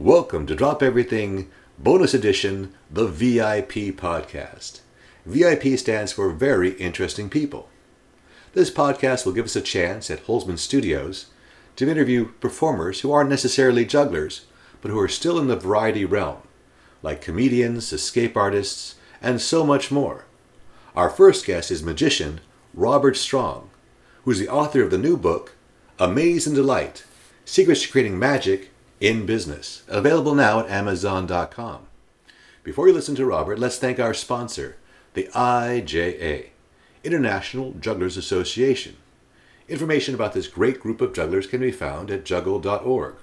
Welcome to Drop Everything Bonus Edition, the VIP Podcast. VIP stands for Very Interesting People. This podcast will give us a chance at Holzman Studios to interview performers who aren't necessarily jugglers, but who are still in the variety realm, like comedians, escape artists, and so much more. Our first guest is magician Robert Strong, who is the author of the new book, Amaze and Delight Secrets to Creating Magic in business, available now at Amazon.com. Before you listen to Robert, let's thank our sponsor, the IJA, International Jugglers Association. Information about this great group of jugglers can be found at juggle.org.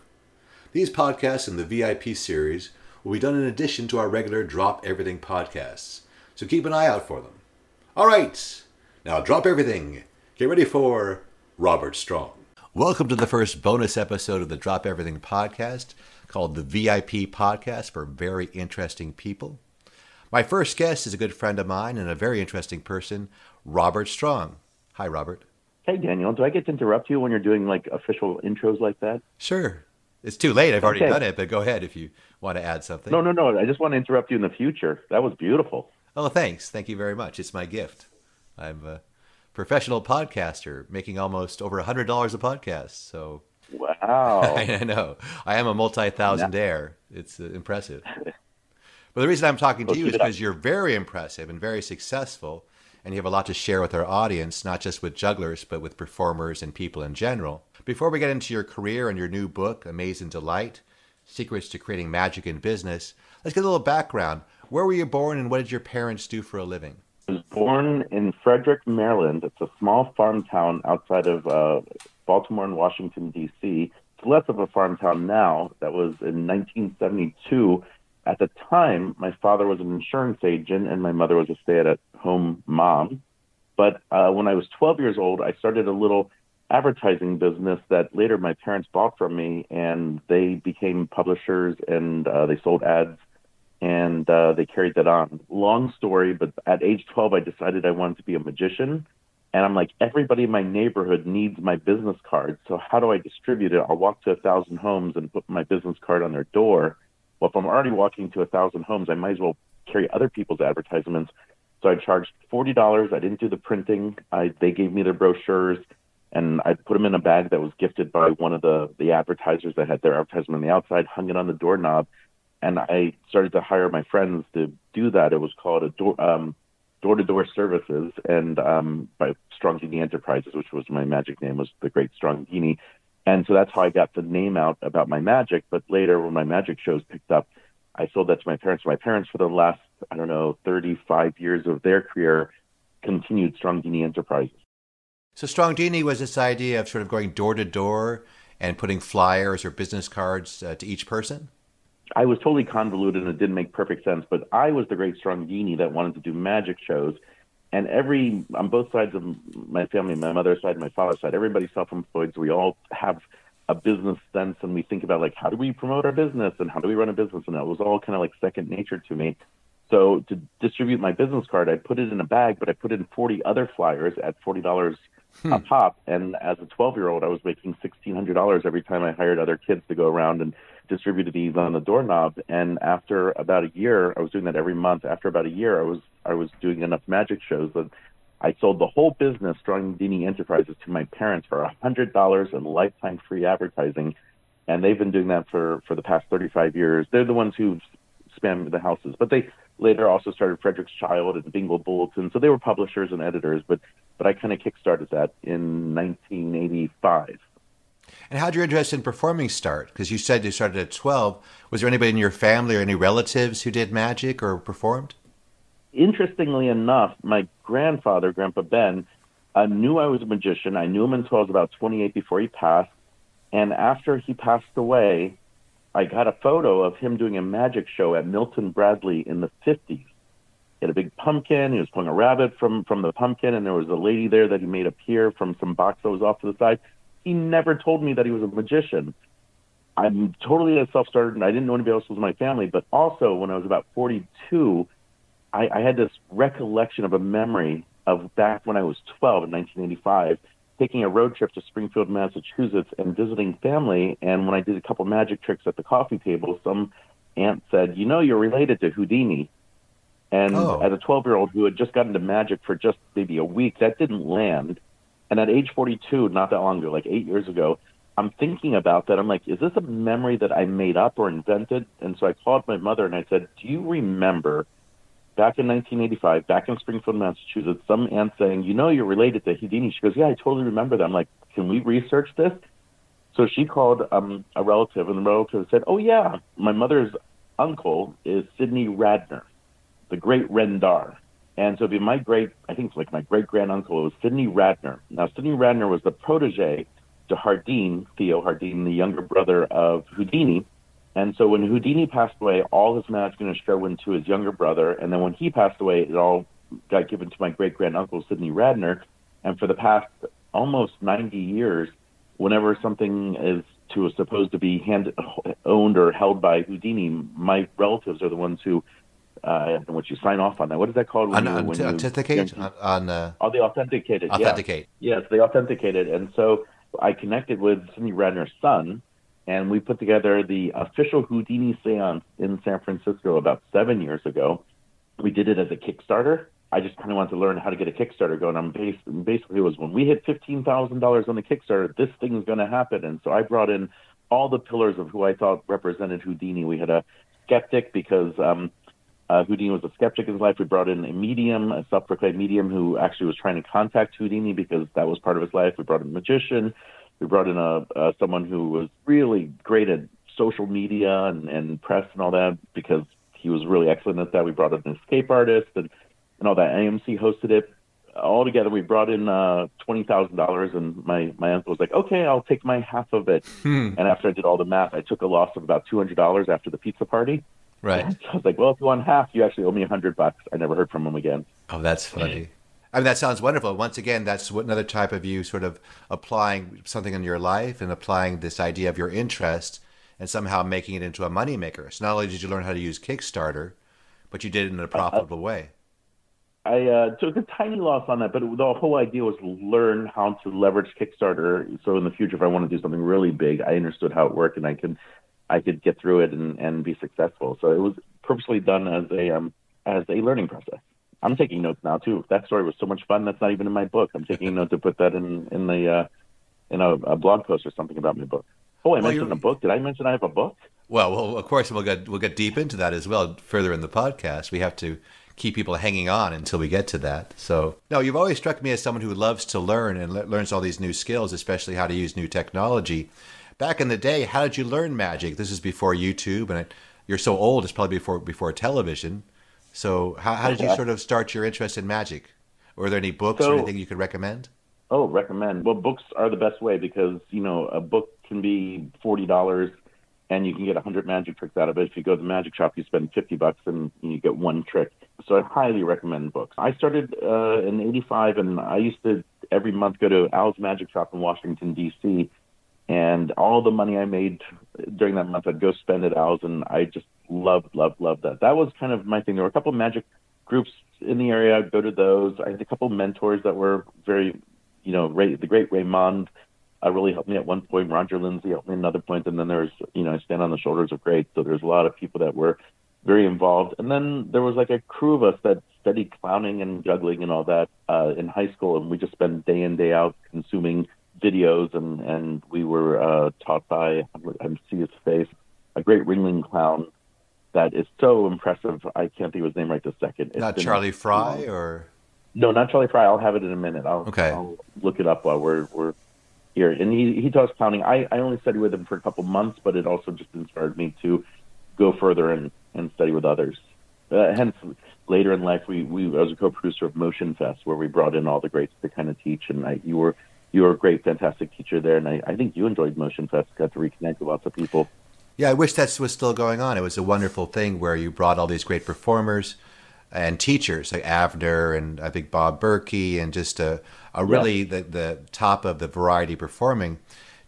These podcasts in the VIP series will be done in addition to our regular Drop Everything podcasts, so keep an eye out for them. All right, now drop everything. Get ready for Robert Strong. Welcome to the first bonus episode of the Drop Everything podcast called the VIP Podcast for Very Interesting People. My first guest is a good friend of mine and a very interesting person, Robert Strong. Hi, Robert. Hey, Daniel. Do I get to interrupt you when you're doing like official intros like that? Sure. It's too late. I've already okay. done it, but go ahead if you want to add something. No, no, no. I just want to interrupt you in the future. That was beautiful. Oh, thanks. Thank you very much. It's my gift. I'm uh, professional podcaster making almost over a hundred dollars a podcast. So wow, I know I am a multi-thousandaire. It's uh, impressive. But the reason I'm talking to you is because you're very impressive and very successful, and you have a lot to share with our audience, not just with jugglers, but with performers and people in general. Before we get into your career and your new book, Amaze and Delight Secrets to Creating Magic in Business, let's get a little background. Where were you born and what did your parents do for a living? Was born in Frederick, Maryland. It's a small farm town outside of uh, Baltimore and Washington, D.C. It's less of a farm town now. That was in 1972. At the time, my father was an insurance agent and my mother was a stay at home mom. But uh, when I was 12 years old, I started a little advertising business that later my parents bought from me, and they became publishers and uh, they sold ads and uh, they carried that on. Long story, but at age 12, I decided I wanted to be a magician. And I'm like, everybody in my neighborhood needs my business card. So how do I distribute it? I'll walk to a thousand homes and put my business card on their door. Well, if I'm already walking to a thousand homes, I might as well carry other people's advertisements. So I charged forty dollars. I didn't do the printing. I they gave me their brochures, and I put them in a bag that was gifted by one of the the advertisers that had their advertisement on the outside. Hung it on the doorknob, and I started to hire my friends to do that. It was called a door um, door-to-door services, and um, by Strong Genie Enterprises, which was my magic name, was the Great Strong Genie, and so that's how I got the name out about my magic. But later, when my magic shows picked up, I sold that to my parents. My parents, for the last I don't know 35 years of their career, continued Strong Genie Enterprises. So Strong Genie was this idea of sort of going door to door and putting flyers or business cards uh, to each person. I was totally convoluted and it didn't make perfect sense, but I was the great strong genie that wanted to do magic shows. And every, on both sides of my family, my mother's side, my father's side, everybody's self employed. So we all have a business sense and we think about like, how do we promote our business and how do we run a business? And that was all kind of like second nature to me. So to distribute my business card, I put it in a bag, but I put in 40 other flyers at $40 hmm. a pop. And as a 12 year old, I was making $1,600 every time I hired other kids to go around and distributed these on the doorknob. And after about a year, I was doing that every month. After about a year, I was I was doing enough magic shows that I sold the whole business, Strong Genie Enterprises, to my parents for a hundred dollars and lifetime free advertising. And they've been doing that for for the past 35 years. They're the ones who spam the houses, but they later also started Frederick's Child and Bingo Bulletin. So they were publishers and editors, but but I kind of kickstarted that in 1985. And how did your interest in performing start? Because you said you started at 12. Was there anybody in your family or any relatives who did magic or performed? Interestingly enough, my grandfather, Grandpa Ben, uh, knew I was a magician. I knew him until I was about 28 before he passed. And after he passed away, I got a photo of him doing a magic show at Milton Bradley in the 50s. He had a big pumpkin. He was pulling a rabbit from, from the pumpkin, and there was a lady there that he made appear from some box that was off to the side he never told me that he was a magician. I'm totally a self-starter, and I didn't know anybody else was in my family. But also, when I was about 42, I, I had this recollection of a memory of back when I was 12 in 1985, taking a road trip to Springfield, Massachusetts, and visiting family. And when I did a couple magic tricks at the coffee table, some aunt said, "You know, you're related to Houdini." And Oh. as a 12 year old who had just gotten into magic for just maybe a week, that didn't land. And at age 42, not that long ago, like eight years ago, I'm thinking about that. I'm like, is this a memory that I made up or invented? And so I called my mother and I said, Do you remember back in 1985, back in Springfield, Massachusetts, some aunt saying, You know, you're related to Houdini? She goes, Yeah, I totally remember that. I'm like, Can we research this? So she called um, a relative, and the relative said, Oh, yeah, my mother's uncle is Sidney Radner, the great Rendar. And so be my great, I think it's like my great grand uncle was Sidney Radner. Now, Sidney Radner was the protege to Hardeen, Theo Hardeen, the younger brother of Houdini. And so when Houdini passed away, all his magic and his show went to his younger brother. And then when he passed away, it all got given to my great grand uncle, Sidney Radner. And for the past almost 90 years, whenever something is to supposed to be hand, owned or held by Houdini, my relatives are the ones who, uh, what you sign off on that. What is that called? You- un- you- authenticate on, on uh, Oh, they authenticated. yeah. authenticate. Yes, they authenticated. And so I connected with Sidney Radner's son, and we put together the official Houdini seance in San Francisco about seven years ago. We did it as a Kickstarter. I just kind of wanted to learn how to get a Kickstarter going. I'm based, basically, it was when we hit $15,000 on the Kickstarter, this thing's going to happen. And so I brought in all the pillars of who I thought represented Houdini. We had a skeptic because um, uh, Houdini was a skeptic in his life. We brought in a medium, a self-proclaimed medium who actually was trying to contact Houdini because that was part of his life. We brought in a magician. We brought in a, uh, someone who was really great at social media and, and press and all that because he was really excellent at that. We brought in an escape artist and, and all that. AMC hosted it. All together, we brought in uh, twenty thousand dollars, and my my uncle was like, "Okay, I'll take my half of it." Hmm. And after I did all the math, I took a loss of about two hundred dollars after the pizza party. Right. So I was like, well, if you want half, you actually owe me a hundred bucks. I never heard from him again. Oh, that's funny. I mean, that sounds wonderful. Once again, that's what another type of you sort of applying something in your life and applying this idea of your interest and somehow making it into a moneymaker. So not only did you learn how to use Kickstarter, but you did it in a profitable way. I uh, took a tiny loss on that, but it, the whole idea was learn how to leverage Kickstarter. So in the future, if I want to do something really big, I understood how it worked and I could, I could get through it and, and be successful. So it was purposely done as a um, as a learning process. I'm taking notes now too. That story was so much fun. That's not even in my book. I'm taking a note to put that in in the uh, in a, a blog post or something about my book. Oh, I Well, mentioned a book. Did I mention I have a book? Well, well, of course, we'll get we'll get deep into that as well further in the podcast. We have to keep people hanging on until we get to that. So, no, you've always struck me as someone who loves to learn and le- learns all these new skills, especially how to use new technology. Back in the day, how did you learn magic? This is before YouTube, and it, you're so old; it's probably before before television. So, how, how did you sort of start your interest in magic? Were there any books or anything you could recommend? Oh, recommend. Well, books are the best way because you know a book can be forty dollars, and you can get a hundred magic tricks out of it. If you go to the magic shop, you spend fifty bucks and you get one trick. So I highly recommend books. I started uh, in '85, and I used to every month go to Al's Magic Shop in Washington D.C. And all the money I made during that month, I'd go spend at Al's, and I just loved, loved, loved that. That was kind of my thing. There were a couple of magic groups in the area. I'd go to those. I had a couple of mentors that were very you know, Ray, the great Raymond uh, really helped me at one point. Roger Lindsay helped me at another point. and then there's, you know, I stand on the shoulders of greats. So there's a lot of people that were very involved, and then there was like a crew of us that studied clowning and juggling and all that uh, in high school, and we just spent day in day out consuming videos, and and we were uh, taught by I see his face, a great ringling clown that is so impressive. I can't think of his name right this second. It's Not Charlie Frye or No, not Charlie Frye. I'll have it in a minute. I'll, Okay. I'll look it up while we're we're here. And he he taught us clowning. I I only studied with him for a couple months, but it also just inspired me to go further and and study with others. Uh, hence, later in life, we we I was a co-producer of Motion Fest, where we brought in all the greats to kind of teach. And I, you were you were a great, fantastic teacher there, and I, I think you enjoyed Motion Fest. Got to reconnect with lots of people. Yeah, I wish that was still going on. It was a wonderful thing where you brought all these great performers and teachers like Avner and I think Bob Berky and just a, a really the, the top of the variety performing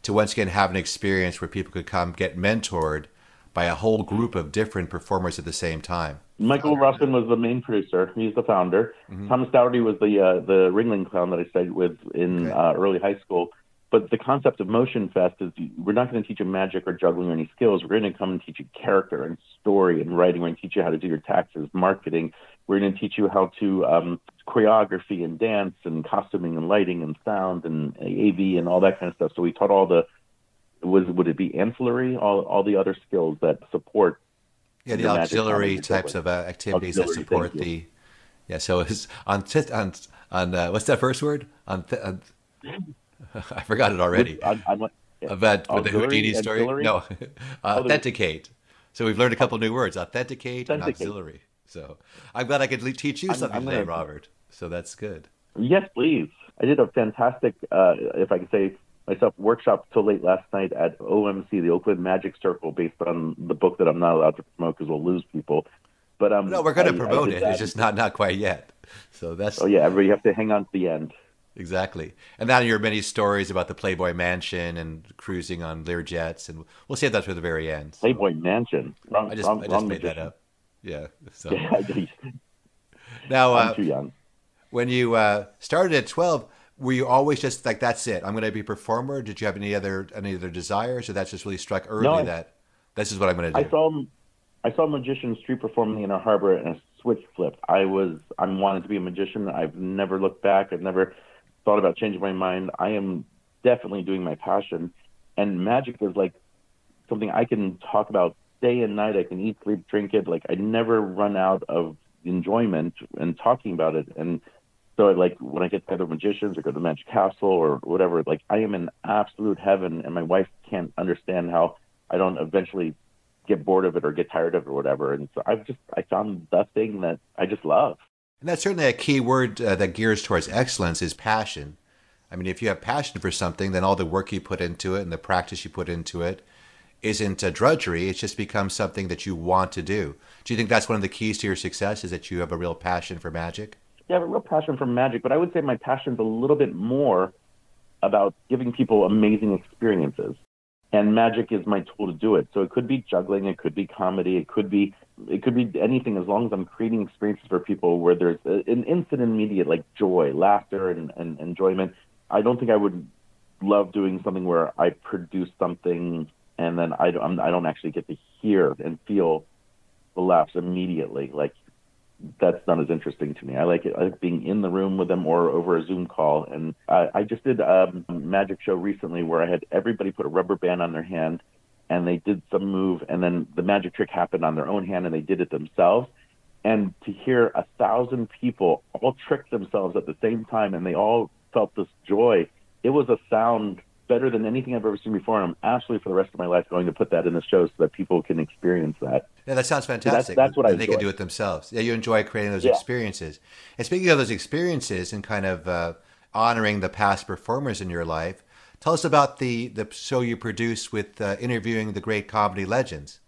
to once again have an experience where people could come get mentored by a whole group of different performers at the same time. Michael Ruffin was the main producer. He's the founder. Mm-hmm. Thomas Dougherty was the uh, the Ringling clown that I studied with in okay. uh, early high school. But the concept of Motion Fest is we're not going to teach you magic or juggling or any skills. We're going to come and teach you character and story and writing. We're going to teach you how to do your taxes, marketing. We're going to teach you how to um, choreography and dance and costuming and lighting and sound and AV and all that kind of stuff. So we taught all the was would it be ancillary all all the other skills that support yeah the, the auxiliary types of uh, activities auxiliary, that support the yeah so it's on on on uh, what's that first word on, th- on I forgot it already. On, on yeah. About with the Houdini story. Auxiliary? No, uh, authenticate. So we've learned a couple new words: authenticate, authenticate, and auxiliary. So I'm glad I could teach you something I'm, I'm today, gonna... Robert. So that's good. Yes, please. I did a fantastic, uh, if I could say myself, workshop till late last night at OMC, the Oakland Magic Circle, based on the book that I'm not allowed to promote because we'll lose people. But um, no, we're going to promote it. That. It's just not not quite yet. So that's. Oh yeah, you have to hang on to the end. Exactly. And now your many stories about the Playboy Mansion and cruising on Lear jets, and we'll save that for the very end. So. Playboy Mansion. Wrong, I just, wrong, I just made that up. Yeah. So. now, I'm uh, too young. When you uh, started at 12, were you always just like, that's it, I'm going to be a performer? Did you have any other any other desires, or that just really struck early no, that this is what I'm going to do? I saw, I saw a magician street performing in Inner Harbor, and a switch flipped. I was, I wanted to be a magician. I've never looked back. I've never thought about changing my mind. I am definitely doing my passion, and magic is like something I can talk about day and night. I can eat, sleep, drink it. Like I never run out of enjoyment and talking about it. And so, like when I get together with magicians or go to Magic Castle or whatever, like I am in absolute heaven, and my wife can't understand how I don't eventually get bored of it or get tired of it or whatever. And so I've just I found the thing that I just love. And that's certainly a key word uh, that gears towards excellence is passion. I mean, if you have passion for something, then all the work you put into it and the practice you put into it isn't a drudgery. It just becomes something that you want to do. Do you think that's one of the keys to your success is that you have a real passion for magic? Yeah, I have a real passion for magic, but I would say my passion's a little bit more about giving people amazing experiences and magic is my tool to do it. So it could be juggling, it could be comedy, it could be it could be anything as long as I'm creating experiences for people where there's an instant immediate like joy, laughter, and, and enjoyment. I don't think I would love doing something where I produce something and then I don't I don't actually get to hear and feel the laughs immediately. Like that's not as interesting to me. I like it. I like being in the room with them or over a Zoom call. And I, I just did um, a magic show recently where I had everybody put a rubber band on their hand and they did some move and then the magic trick happened on their own hand and they did it themselves. And to hear a thousand people all trick themselves at the same time and they all felt this joy, it was a sound better than anything I've ever seen before. And I'm absolutely for the rest of my life going to put that in the show so that people can experience that. Yeah, that sounds fantastic. So that's, that's, what I. They can do it themselves. Yeah, you enjoy creating those yeah. experiences. And speaking of those experiences and kind of uh, honoring the past performers in your life, tell us about the the show you produced with uh, interviewing the great comedy legends.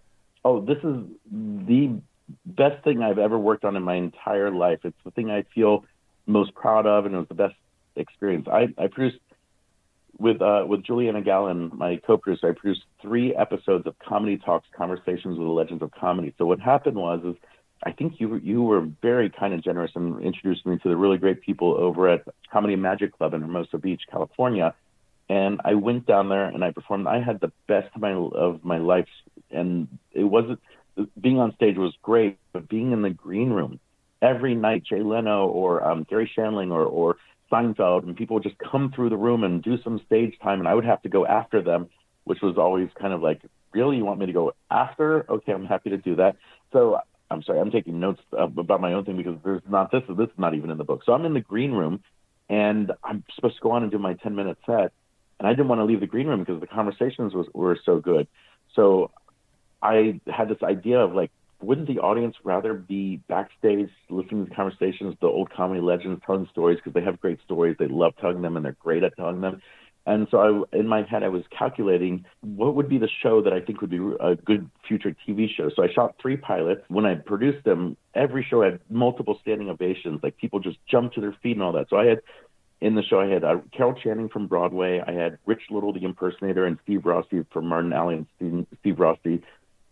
Oh, this is the best thing I've ever worked on in my entire life. It's the thing I feel most proud of, and it was the best experience. I, I produced with uh, with Juliana Gallen, my co-producer, I produced three episodes of Comedy Talks, Conversations with the Legends of Comedy. So what happened was, is I think you you were very kind and generous and introduced me to the really great people over at Comedy Magic Club in Hermosa Beach, California. And I went down there and I performed. I had the best of my of my life, and it wasn't being on stage was great, but being in the green room every night, Jay Leno or um, Garry Shandling or or Seinfeld, and people would just come through the room and do some stage time, and I would have to go after them, which was always kind of like, really, you want me to go after? Okay, I'm happy to do that. So I'm sorry, I'm taking notes about my own thing because there's not this. This is not even in the book. So I'm in the green room, and I'm supposed to go on and do my 10 minute set, and I didn't want to leave the green room because the conversations was, were so good. So I had this idea of like, wouldn't the audience rather be backstage listening to conversations, the old comedy legends telling stories because they have great stories, they love telling them, and they're great at telling them. And so I, in my head, I was calculating what would be the show that I think would be a good future TV show. So I shot three pilots. When I produced them, every show had multiple standing ovations, like people just jumped to their feet and all that. So I had in the show, I had uh, Carol Channing from Broadway. I had Rich Little, the impersonator, and Steve Rossi from Marty Allen and Steve, Steve Rossi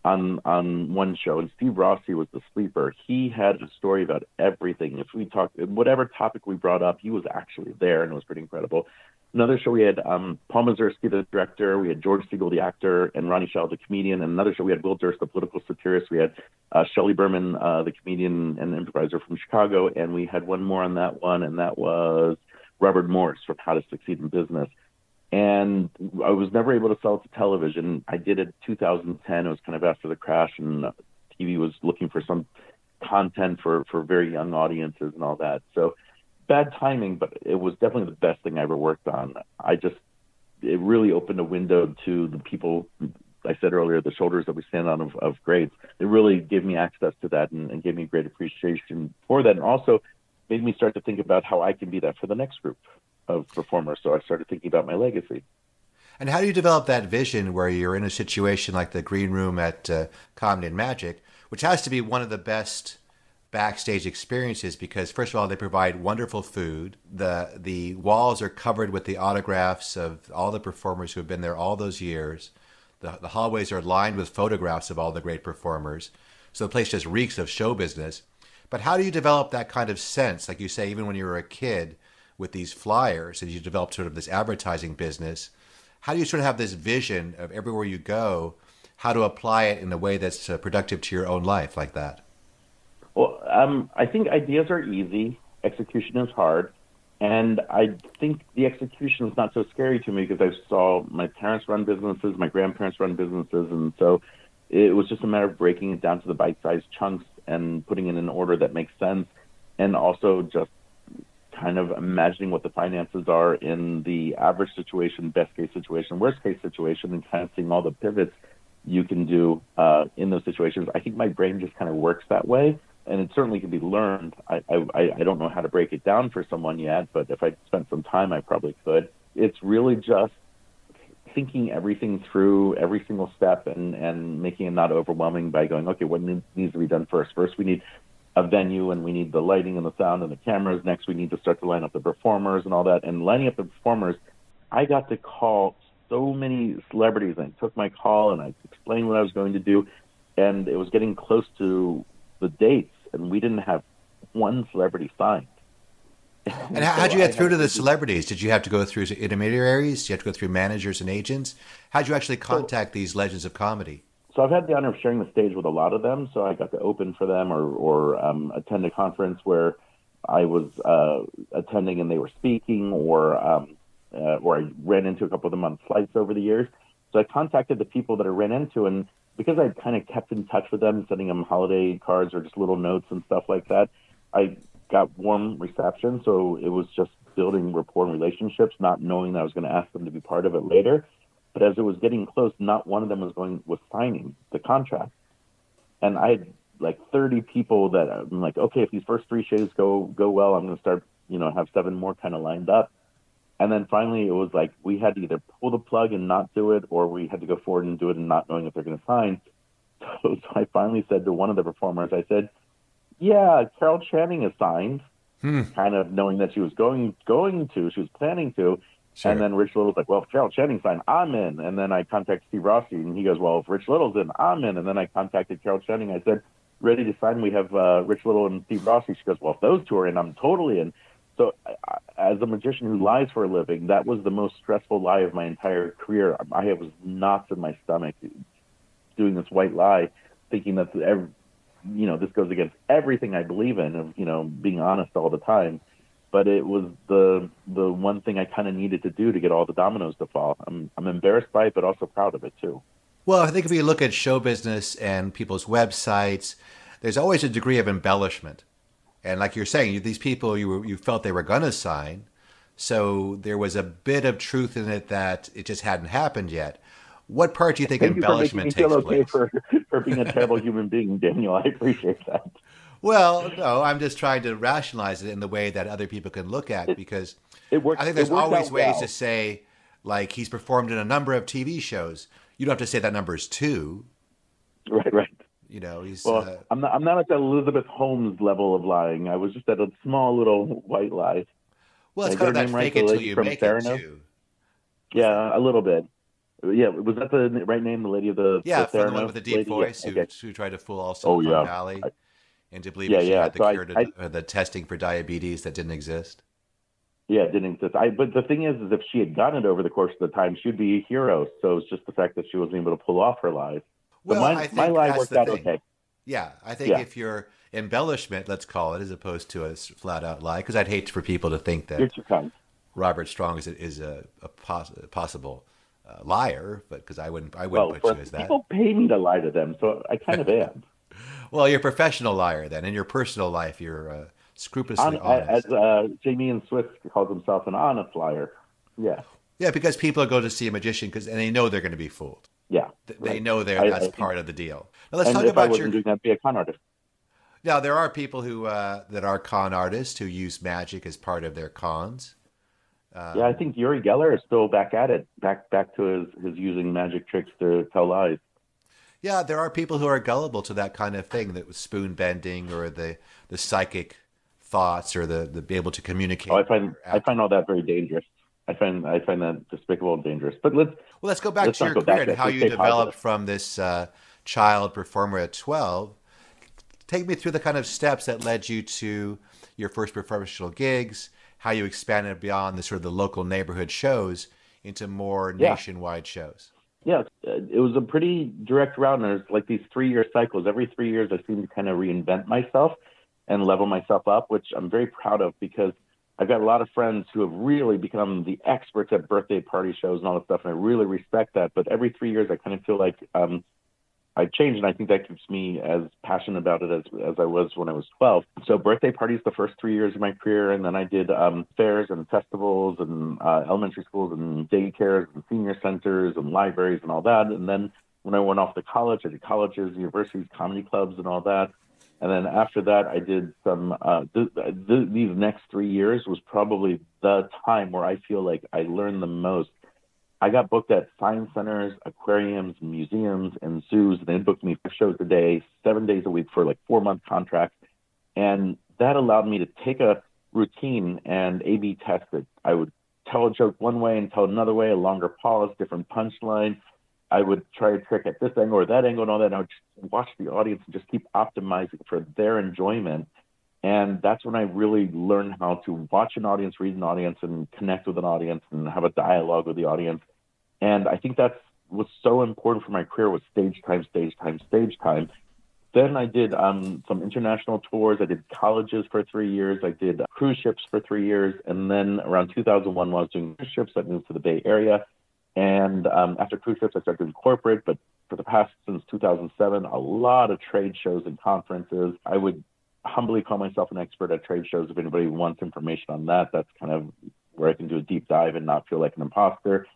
on on one show, and Steve Rossi was the sleeper. He had a story about everything. If we talked, whatever topic we brought up, he was actually there, and it was pretty incredible. Another show we had um, Paul Mazursky, the director. We had George Segal, the actor, and Ronnie Schell, the comedian. And another show we had Will Durst, the political satirist. We had uh, Shelley Berman, uh, the comedian and improviser from Chicago, and we had one more on that one, and that was Robert Morse from How to Succeed in Business and I was never able to sell it to television. I did it in 2010. It was kind of after the crash, and TV was looking for some content for for very young audiences and all that. So bad timing, but it was definitely the best thing I ever worked on. I just it really opened a window to the people. I said earlier, the shoulders that we stand on of, of greats. It really gave me access to that and, and gave me great appreciation for that, and also made me start to think about how I can be that for the next group of performers. So I started thinking about my legacy. And how do you develop that vision where you're in a situation like the green room at uh, Comedy and Magic, which has to be one of the best backstage experiences because first of all they provide wonderful food the the walls are covered with the autographs of all the performers who have been there all those years the, the hallways are lined with photographs of all the great performers so the place just reeks of show business but how do you develop that kind of sense like you say even when you were a kid with these flyers and you develop sort of this advertising business, how do you sort of have this vision of everywhere you go, how to apply it in a way that's uh, productive to your own life like that? Well, um, I think ideas are easy, execution is hard. And I think the execution is not so scary to me because I saw my parents run businesses, my grandparents run businesses, and so it was just a matter of breaking it down to the bite-sized chunks and putting it in an order that makes sense, and also just kind of imagining what the finances are in the average situation, best case situation, worst case situation, and kind of seeing all the pivots you can do uh, in those situations. I think my brain just kind of works that way, and it certainly can be learned. I, I, I don't know how to break it down for someone yet, but if I spent some time, I probably could. It's really just thinking everything through every single step and and making it not overwhelming by going okay what needs to be done first first we need a venue and we need the lighting and the sound and the cameras. Next, we need to start to line up the performers and all that. And lining up the performers, I got to call so many celebrities. I took my call and I explained what I was going to do. And it was getting close to the dates, and we didn't have one celebrity signed. And so how'd you get through to the celebrities? Did you have to go through intermediaries? Did you have to go through managers and agents? How'd you actually contact so, these legends of comedy? So I've had the honor of sharing the stage with a lot of them. So I got to open for them or, or um, attend a conference where I was uh, attending and they were speaking, or um, uh, or I ran into a couple of them on flights over the years. So I contacted the people that I ran into, and because I kind of kept in touch with them, sending them holiday cards or just little notes and stuff like that, I got warm reception. So it was just building rapport and relationships, not knowing that I was going to ask them to be part of it later. But as it was getting close, not one of them was going was signing the contract. And I had like 30 people that I'm like, okay, if these first three shows go go well, I'm going to start, you know, have seven more kind of lined up. And then finally, it was like we had to either pull the plug and not do it, or we had to go forward and do it and not knowing if they're going to sign. So, so I finally said to one of the performers, I said, "Yeah, Carol Channing is signed." Hmm. Kind of knowing that she was going going to, she was planning to, Sure. And then Rich Little's like, well, if Channing signed, I'm in. And then I contacted Steve Rossi, and he goes, well, if Rich Little's in, I'm in. And then I contacted Carol Channing. I said, ready to sign. We have uh, Rich Little and Steve Rossi. She goes, well, if those two are in, I'm totally in. So, as a magician who lies for a living, that was the most stressful lie of my entire career. I was knots in my stomach doing this white lie, thinking that every, you know this goes against everything I believe in of you know being honest all the time but it was the the one thing I kind of needed to do to get all the dominoes to fall. I'm I'm embarrassed by it, but also proud of it too. Well, I think if you look at show business and people's websites, there's always a degree of embellishment, and like you're saying, these people you were, you felt they were going to sign, so there was a bit of truth in it that it just hadn't happened yet. What part do you think Thank embellishment you for making me feel place? For, for being a terrible human being, Daniel. I appreciate that. Well, no, I'm just trying to rationalize it in the way that other people can look at because it works, I think there's always ways well. to say like he's performed in a number of TV shows. You don't have to say that number is two. Right, right. You know, he's. Well, uh, I'm not. I'm not at the Elizabeth Holmes level of lying. I was just at a small little white lie. Well, it's kind of that fake it till you make Theranos? it too. Yeah, a little bit. Yeah, was that the right name? The lady of the yeah, the the one with the deep lady? voice Yeah, who, okay. who tried to fool all Oh, Silicon yeah. Valley I- believing Yeah, she yeah. had the So cure to I- uh, the testing for diabetes that didn't exist. Yeah, it didn't exist. I, but the thing is, is if she had gotten it over the course of the time, she'd be a hero. So it's just the fact that she wasn't able to pull off her lies. Well, my, I think my lie that's worked the out thing. okay. Yeah, I think Yeah. if your embellishment, let's call it, as opposed to a flat out lie, because I'd hate for people to think that You're too kind. Robert Strong is a, is a, a poss- possible uh, liar, but because I wouldn't I wouldn't Well, put you as that. people pay me to lie to them, so I kind of am. Well, you're a professional liar then. In your personal life, you're uh, scrupulously Hon- honest. as uh, Jamy Ian Swiss calls himself an honest liar. Yeah, yeah, because people go to see a magician because and they know they're going to be fooled. yeah. They right. know they're, I- I that's think- part of the deal. Now let's talk I about your. doing that, be a con artist. Now there are people who uh, that are con artists who use magic as part of their cons. Uh, yeah, I think Uri Geller is still back at it, back back to his, his using magic tricks to tell lies. Yeah, there are people who are gullible to that kind of thing, that was spoon bending or the the psychic thoughts or the the be able to communicate. Oh, I find I find all that very dangerous. I find I find that despicable and dangerous. But let's Well, let's go back Let's to your career and how Let's you developed positive. from this uh, child performer at 12. Take me through the kind of steps that led you to your first professional gigs, how you expanded beyond the sort of the local neighborhood shows into more Yeah. nationwide shows. Yeah, uh, it was a pretty direct route. And there's like these three year cycles. Every three years, I seem to kind of reinvent myself and level myself up, which I'm very proud of because I've got a lot of friends who have really become the experts at birthday party shows and all that stuff, and I really respect that. But every three years, I kind of feel like um, I've changed, and I think that keeps me as passionate about it as as I was when I was 12. So birthday parties the first three years of my career, and then I did um, fairs and festivals and uh, elementary schools and daycares and senior centers and libraries and all that. And then when I went off to college, I did colleges, universities, comedy clubs, and all that. And then after that, I did some. Uh, th- th- these next three years was probably the time where I feel like I learned the most. I got booked at science centers, aquariums, museums, and zoos. They booked me for shows a day, seven days a week for like four month contracts. And that allowed me to take a routine and A B test it. I would tell a joke one way and tell another way, a longer pause, different punchline. I would try a trick at this angle or that angle and all that. And I would just watch the audience and just keep optimizing for their enjoyment. And that's when I really learned how to watch an audience, read an audience, and connect with an audience and have a dialogue with the audience. And I think that's was so important for my career was stage time, stage time, stage time. Then I did um, some international tours. I did colleges for three years. I did cruise ships for three years. And then around 2001, while I was doing cruise ships, I moved to the Bay Area. And um, after cruise ships, I started doing corporate. But for the past since 2007, a lot of trade shows and conferences. I would humbly call myself an expert at trade shows. If anybody wants information on that, that's kind of where I can do a deep dive and not feel like an imposter.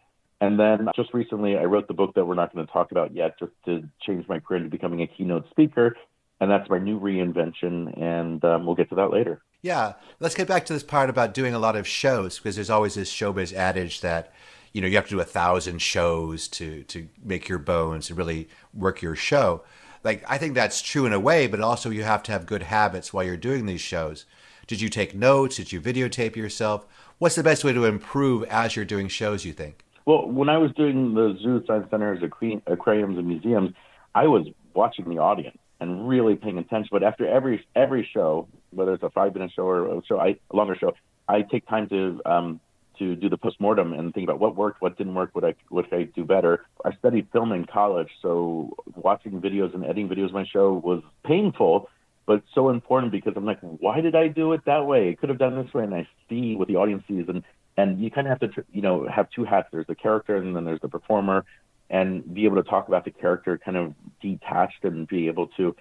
And then just recently, I wrote the book that we're not going to talk about yet, just to change my career into becoming a keynote speaker. And that's my new reinvention. And um, we'll get to that later. Yeah, let's get back to this part about doing a lot of shows because there's always this showbiz adage that you know you have to do a thousand shows to to make your bones and really work your show. Like I think that's true in a way, but also you have to have good habits while you're doing these shows. Did you take notes? Did you videotape yourself? What's the best way to improve as you're doing shows? You think? Well, when I was doing the zoo, science centers, aqua- aquariums, and museums, I was watching the audience and really paying attention. But after every every show, whether it's a five minute show or a show, I, a longer show, I take time to um, to do the postmortem and think about what worked, what didn't work, what I what could I do better. I studied film in college, so watching videos and editing videos of my show was painful, but so important because I'm like, why did I do it that way? I could have done this way, and I see what the audience sees, and and you kind of have to you know have two hats. There's the character, and then there's the performer, and be able to talk about the character kind of detached and be able to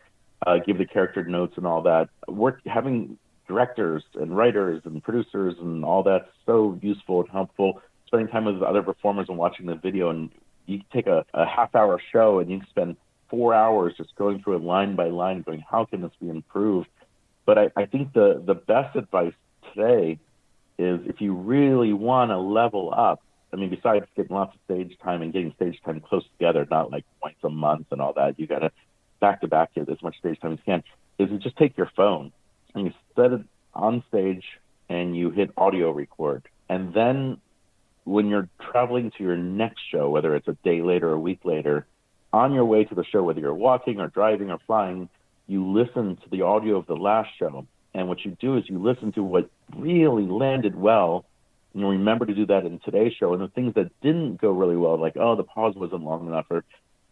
uh, give the character notes and all that. Work having directors and writers and producers and all that's so useful and helpful. Spending time with other performers and watching the video, and you take a, a half hour show and you can spend four hours just going through it line by line, going, how can this be improved? But I, I think the the best advice today is if you really want to level up. I mean, besides getting lots of stage time and getting stage time close together, not like once a month and all that, you got to back to back get as much stage time as you can. Is you just take your phone and you set it on stage and you hit audio record, and then when you're traveling to your next show, whether it's a day later or a week later, on your way to the show, whether you're walking or driving or flying, you listen to the audio of the last show. And what you do is you listen to what really landed well. And you remember to do that in today's show. And the things that didn't go really well, like, oh, the pause wasn't long enough, or,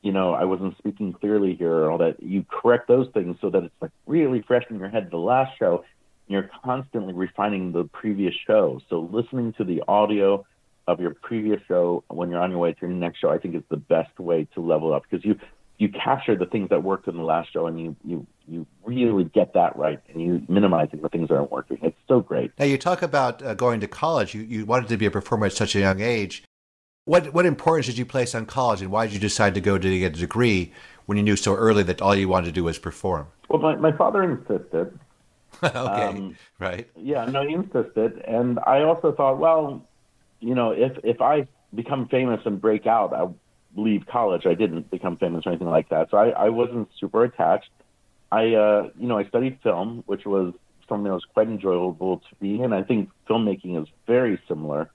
you know, I wasn't speaking clearly here, or all that, you correct those things so that it's like really fresh in your head the last show. You're constantly refining the previous show. So listening to the audio of your previous show when you're on your way to your next show, I think is the best way to level up because you you capture the things that worked in the last show and you you you really get that right and you minimizing the things that aren't working. It's so great. Now you talk about uh, going to college. You you wanted to be a performer at such a young age. What what importance did you place on college, and why did you decide to go to get a degree when you knew so early that all you wanted to do was perform? Well, my, my father insisted. okay, um, right. Yeah, no, he insisted, and I also thought, well, you know, if if I become famous and break out, I'll leave college. I didn't become famous or anything like that, so I, I wasn't super attached. I, uh, you know, I studied film, which was something that was quite enjoyable to be in. I think filmmaking is very similar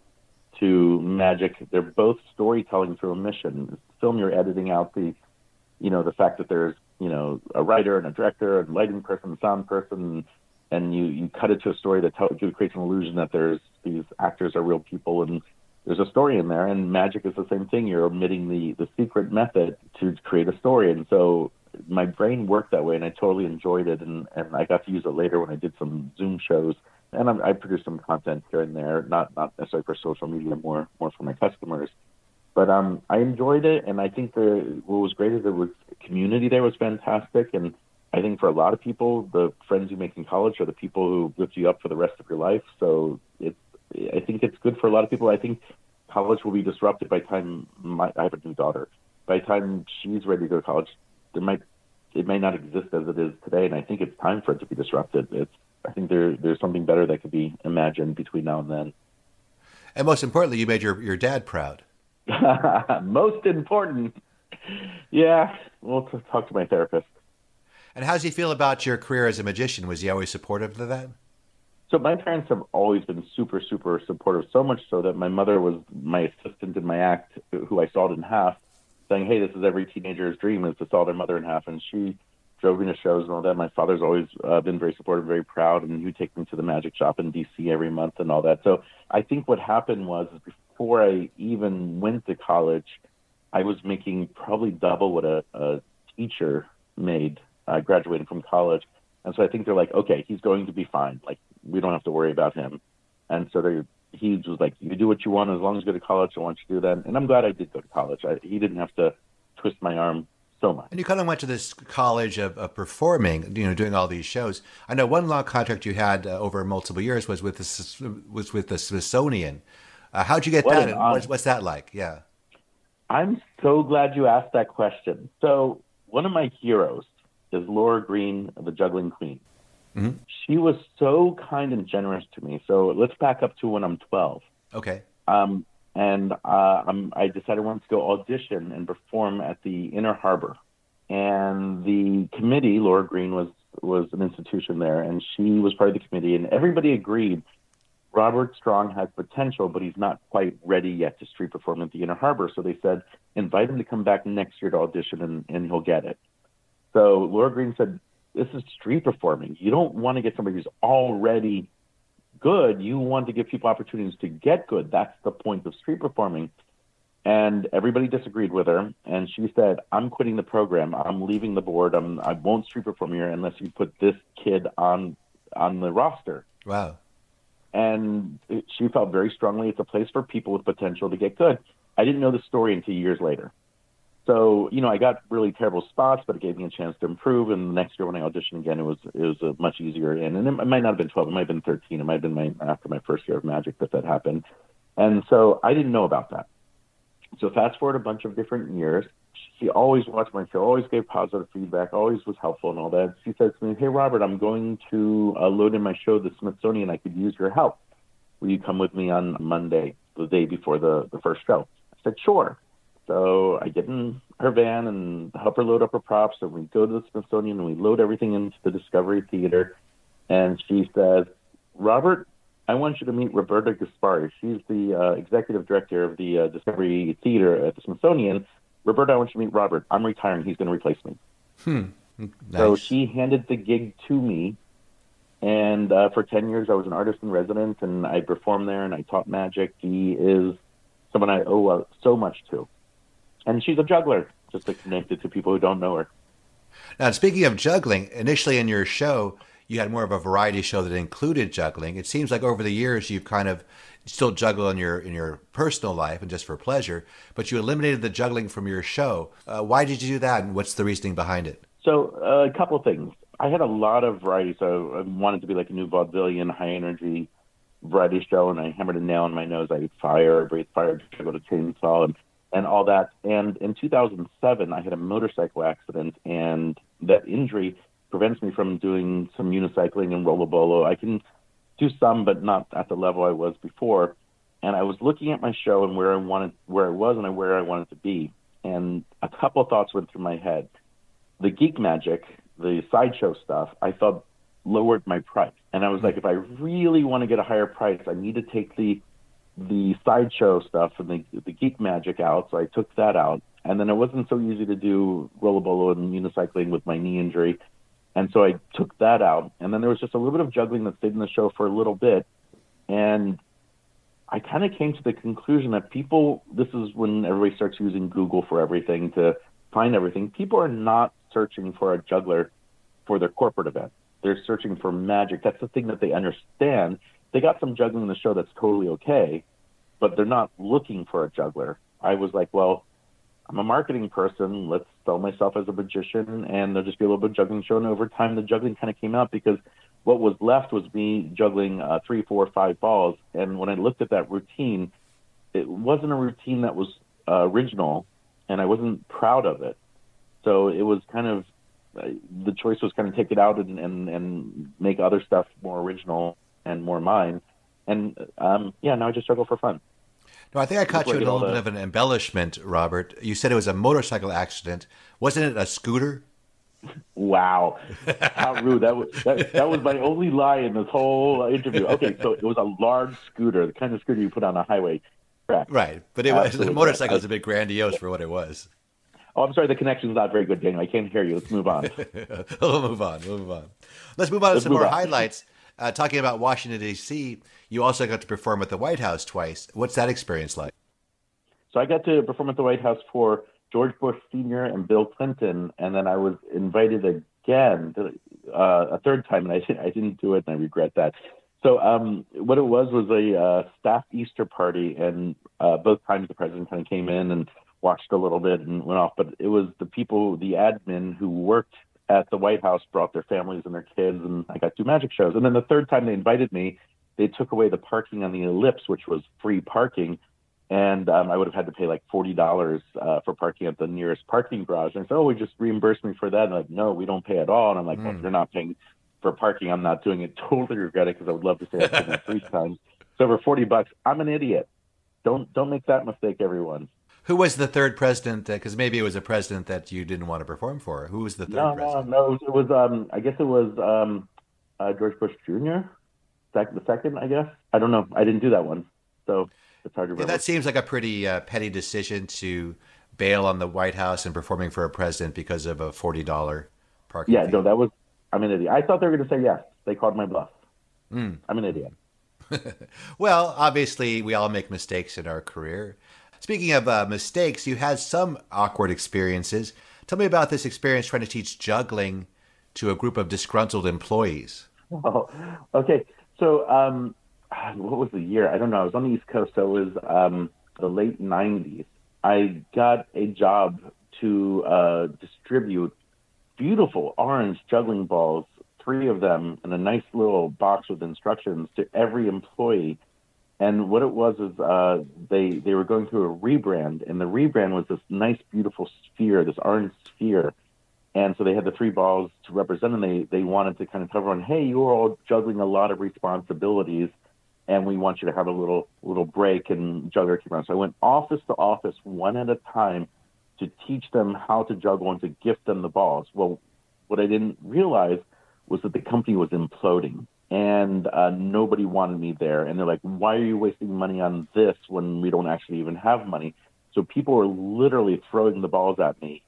to magic. They're both storytelling through a mission. Film, you're editing out the, you know, the fact that there's, you know, a writer and a director and lighting person, sound person, and you you cut it to a story that tells you creates an illusion that there's these actors are real people and there's a story in there. And magic is the same thing. You're omitting the the secret method to create a story. And so my brain worked that way, and I totally enjoyed it. And and I got to use it later when I did some Zoom shows. And I, I produced some content here and there, not not necessarily for social media, more more for my customers. But um, I enjoyed it, and I think the what was great is was community there was fantastic, and I think for a lot of people, the friends you make in college are the people who lift you up for the rest of your life. So it's, I think it's good for a lot of people. I think college will be disrupted by the time my, I have a new daughter. By the time she's ready to go to college, there might it may not exist as it is today, and I think it's time for it to be disrupted. It's I think there there's something better that could be imagined between now and then. And most importantly, you made your your dad proud. most important, yeah. We'll talk to my therapist. And how does he feel about your career as a magician? Was he always supportive of that? So my parents have always been super, super supportive. So much so that my mother was my assistant in my act, who I sawed in half, saying, "Hey, this is every teenager's dream is to saw their mother in half." And she drove me to shows and all that. My father's always uh, been very supportive, very proud, and he would take me to the magic shop in D.C. every month and all that. So I think what happened was before I even went to college, I was making probably double what a, a teacher made uh, graduating from college. And so I think they're like, okay, he's going to be fine. Like we don't have to worry about him. And so they he was like, you do what you want as long as you go to college. I want you to do that. And I'm glad I did go to college. I, he didn't have to twist my arm so much. And you kind of went to this college of, of performing, you know, doing all these shows. I know one long contract you had uh, over multiple years was with the was with the Smithsonian. Uh, how'd you get what that? What's, what's that like? Yeah. I'm so glad you asked that question. So one of my heroes is Laura Green, the Juggling Queen. Mm-hmm. She was so kind and generous to me. So let's back up to when I'm 12. Okay. Um, and uh, i decided I wanted to go audition and perform at the Inner Harbor. And the committee, Laura Green was was an institution there, and she was part of the committee, and everybody agreed Robert Strong has potential, but he's not quite ready yet to street perform at the Inner Harbor. So they said, invite him to come back next year to audition, and, and he'll get it. So Laura Green said, this is street performing. You don't want to get somebody who's already good. You want to give people opportunities to get good. That's the point of street performing. And everybody disagreed with her. And she said, I'm quitting the program. I'm leaving the board. I'm, I won't street perform here unless you put this kid on on the roster. Wow. And it, she felt very strongly it's a place for people with potential to get good. I didn't know the story until years later. So, you know, I got really terrible spots, but it gave me a chance to improve. And the next year when I auditioned again, it was it was a much easier in. And it might not have been 12, it might have been 13. It might have been my, after my first year of magic that that happened. And so I didn't know about that. So fast forward a bunch of different years. She always watched my show, always gave positive feedback, always was helpful and all that. She said to me, "Hey Robert, I'm going to uh, load in my show, The Smithsonian. I could use your help. Will you come with me on Monday, the day before the the first show?" I said, "Sure." So I get in her van and help her load up her props, and we go to the Smithsonian and we load everything into the Discovery Theater. And she says, Robert, I want you to meet Roberta Gasbarre. She's the uh, executive director of the uh, Discovery Theater at the Smithsonian. Roberta, I want you to meet Robert. I'm retiring. He's going to replace me. Hmm. Nice. So she handed the gig to me. And uh, for 10 years, I was an artist in residence and I performed there and I taught magic. He is someone I owe uh, so much to. And she's a juggler, just to connect it to people who don't know her. Now, speaking of juggling, initially in your show, you had more of a variety show that included juggling. It seems like over the years you've kind of still juggle in your in your personal life and just for pleasure, but you eliminated the juggling from your show. Uh, why did you do that, and what's the reasoning behind it? So uh, a couple of things. I had a lot of variety, so I wanted to be like a new vaudevillian, high energy variety show, and I hammered a nail in my nose. I ate fire, I breathed fire, got a chainsaw, and and all that. And in 2007, I had a motorcycle accident, and that injury prevents me from doing some unicycling and rola bola. I can do some, but not at the level I was before. And I was looking at my show and where I wanted, where I was, and where I wanted to be. And a couple of thoughts went through my head. The geek magic, the sideshow stuff, I felt lowered my price. And I was like, if I really want to get a higher price, I need to take the the sideshow stuff and the the geek magic out. So I took that out. And then it wasn't so easy to do rola bola and unicycling with my knee injury. And so I took that out. And then there was just a little bit of juggling that stayed in the show for a little bit. And I kind of came to the conclusion that people, this is when everybody starts using Google for everything to find everything. People are not searching for a juggler for their corporate event. They're searching for magic. That's the thing that they understand. They got some juggling in the show that's totally okay, but they're not looking for a juggler. I was like, well, I'm a marketing person. Let's sell myself as a magician, and there'll just be a little bit of juggling show. And over time, the juggling kind of came out because what was left was me juggling uh, three, four, five balls. And when I looked at that routine, it wasn't a routine that was uh, original, and I wasn't proud of it. So it was kind of uh, the choice was kind of take it out and, and and make other stuff more original and more mine. And um, yeah, now I just struggle for fun. No, I think I caught you in a little bit of an embellishment, Robert. You said it was a motorcycle accident. Wasn't it a scooter? Wow, how rude! That was that, that was my only lie in this whole interview. Okay, so it was a large scooter, the kind of scooter you put on a highway. track. Right, but it was the motorcycle was a bit grandiose for what it was. Oh, I'm sorry, the connection's not very good, Daniel. I can't hear you. Let's move on. we'll move on. We'll move on. Let's move on Let's to some more on. highlights. Uh, talking about Washington D.C., you also got to perform at the White House twice. What's that experience like? So I got to perform at the White House for George Bush Sr. and Bill Clinton, and then I was invited again uh, a third time, and I, I didn't do it, and I regret that. So um, what it was was a uh, staff Easter party, and uh, both times the president kind of came in and watched a little bit and went off. But it was the people, the admin who worked at the White House, brought their families and their kids, and I got two magic shows. And then the third time they invited me, they took away the parking on the ellipse, which was free parking and um, I would have had to pay like forty dollars uh, for parking at the nearest parking garage. And I said, "Oh, we just reimbursed me for that." And I'm like, "No, we don't pay at all." And I'm like, mm. "Well, if you're not paying for parking, I'm not doing it." Totally regret it because I would love to say I've been three times. So for forty bucks, I'm an idiot. Don't don't make that mistake, everyone. Who was the third president? Because maybe it was a president that you didn't want to perform for. Who was the third no, president? No, no, it was. Um, I guess it was um, uh, George Bush Jr. the second, I guess. I don't know. I didn't do that one. So it's hard to remember. Yeah, that seems like a pretty uh, petty decision to bail on the White House and performing for a president because of a forty dollar parking. Yeah, fee. no, that was. I'm an idiot. I thought they were going to say yes. They called my bluff. Mm. I'm an idiot. well, obviously, we all make mistakes in our career. Speaking of uh, mistakes, you had some awkward experiences. Tell me about this experience trying to teach juggling to a group of disgruntled employees. Oh, okay. So um, what was the year? I don't know. I was on the East Coast, so it was um, the late '90s. I got a job to uh, distribute beautiful orange juggling balls, three of them, in a nice little box with instructions to every employee. And what it was is uh, they they were going through a rebrand, and the rebrand was this nice, beautiful sphere, this orange sphere. And so they had the three balls to represent, and they they wanted to kind of tell everyone, hey, you're all juggling a lot of responsibilities and we want you to have a little little break and juggle around. So I went office to office one at a time to teach them how to juggle and to gift them the balls. Well, what I didn't realize was that the company was imploding. And uh, nobody wanted me there. And they're like, "Why are you wasting money on this when we don't actually even have money?" So people were literally throwing the balls at me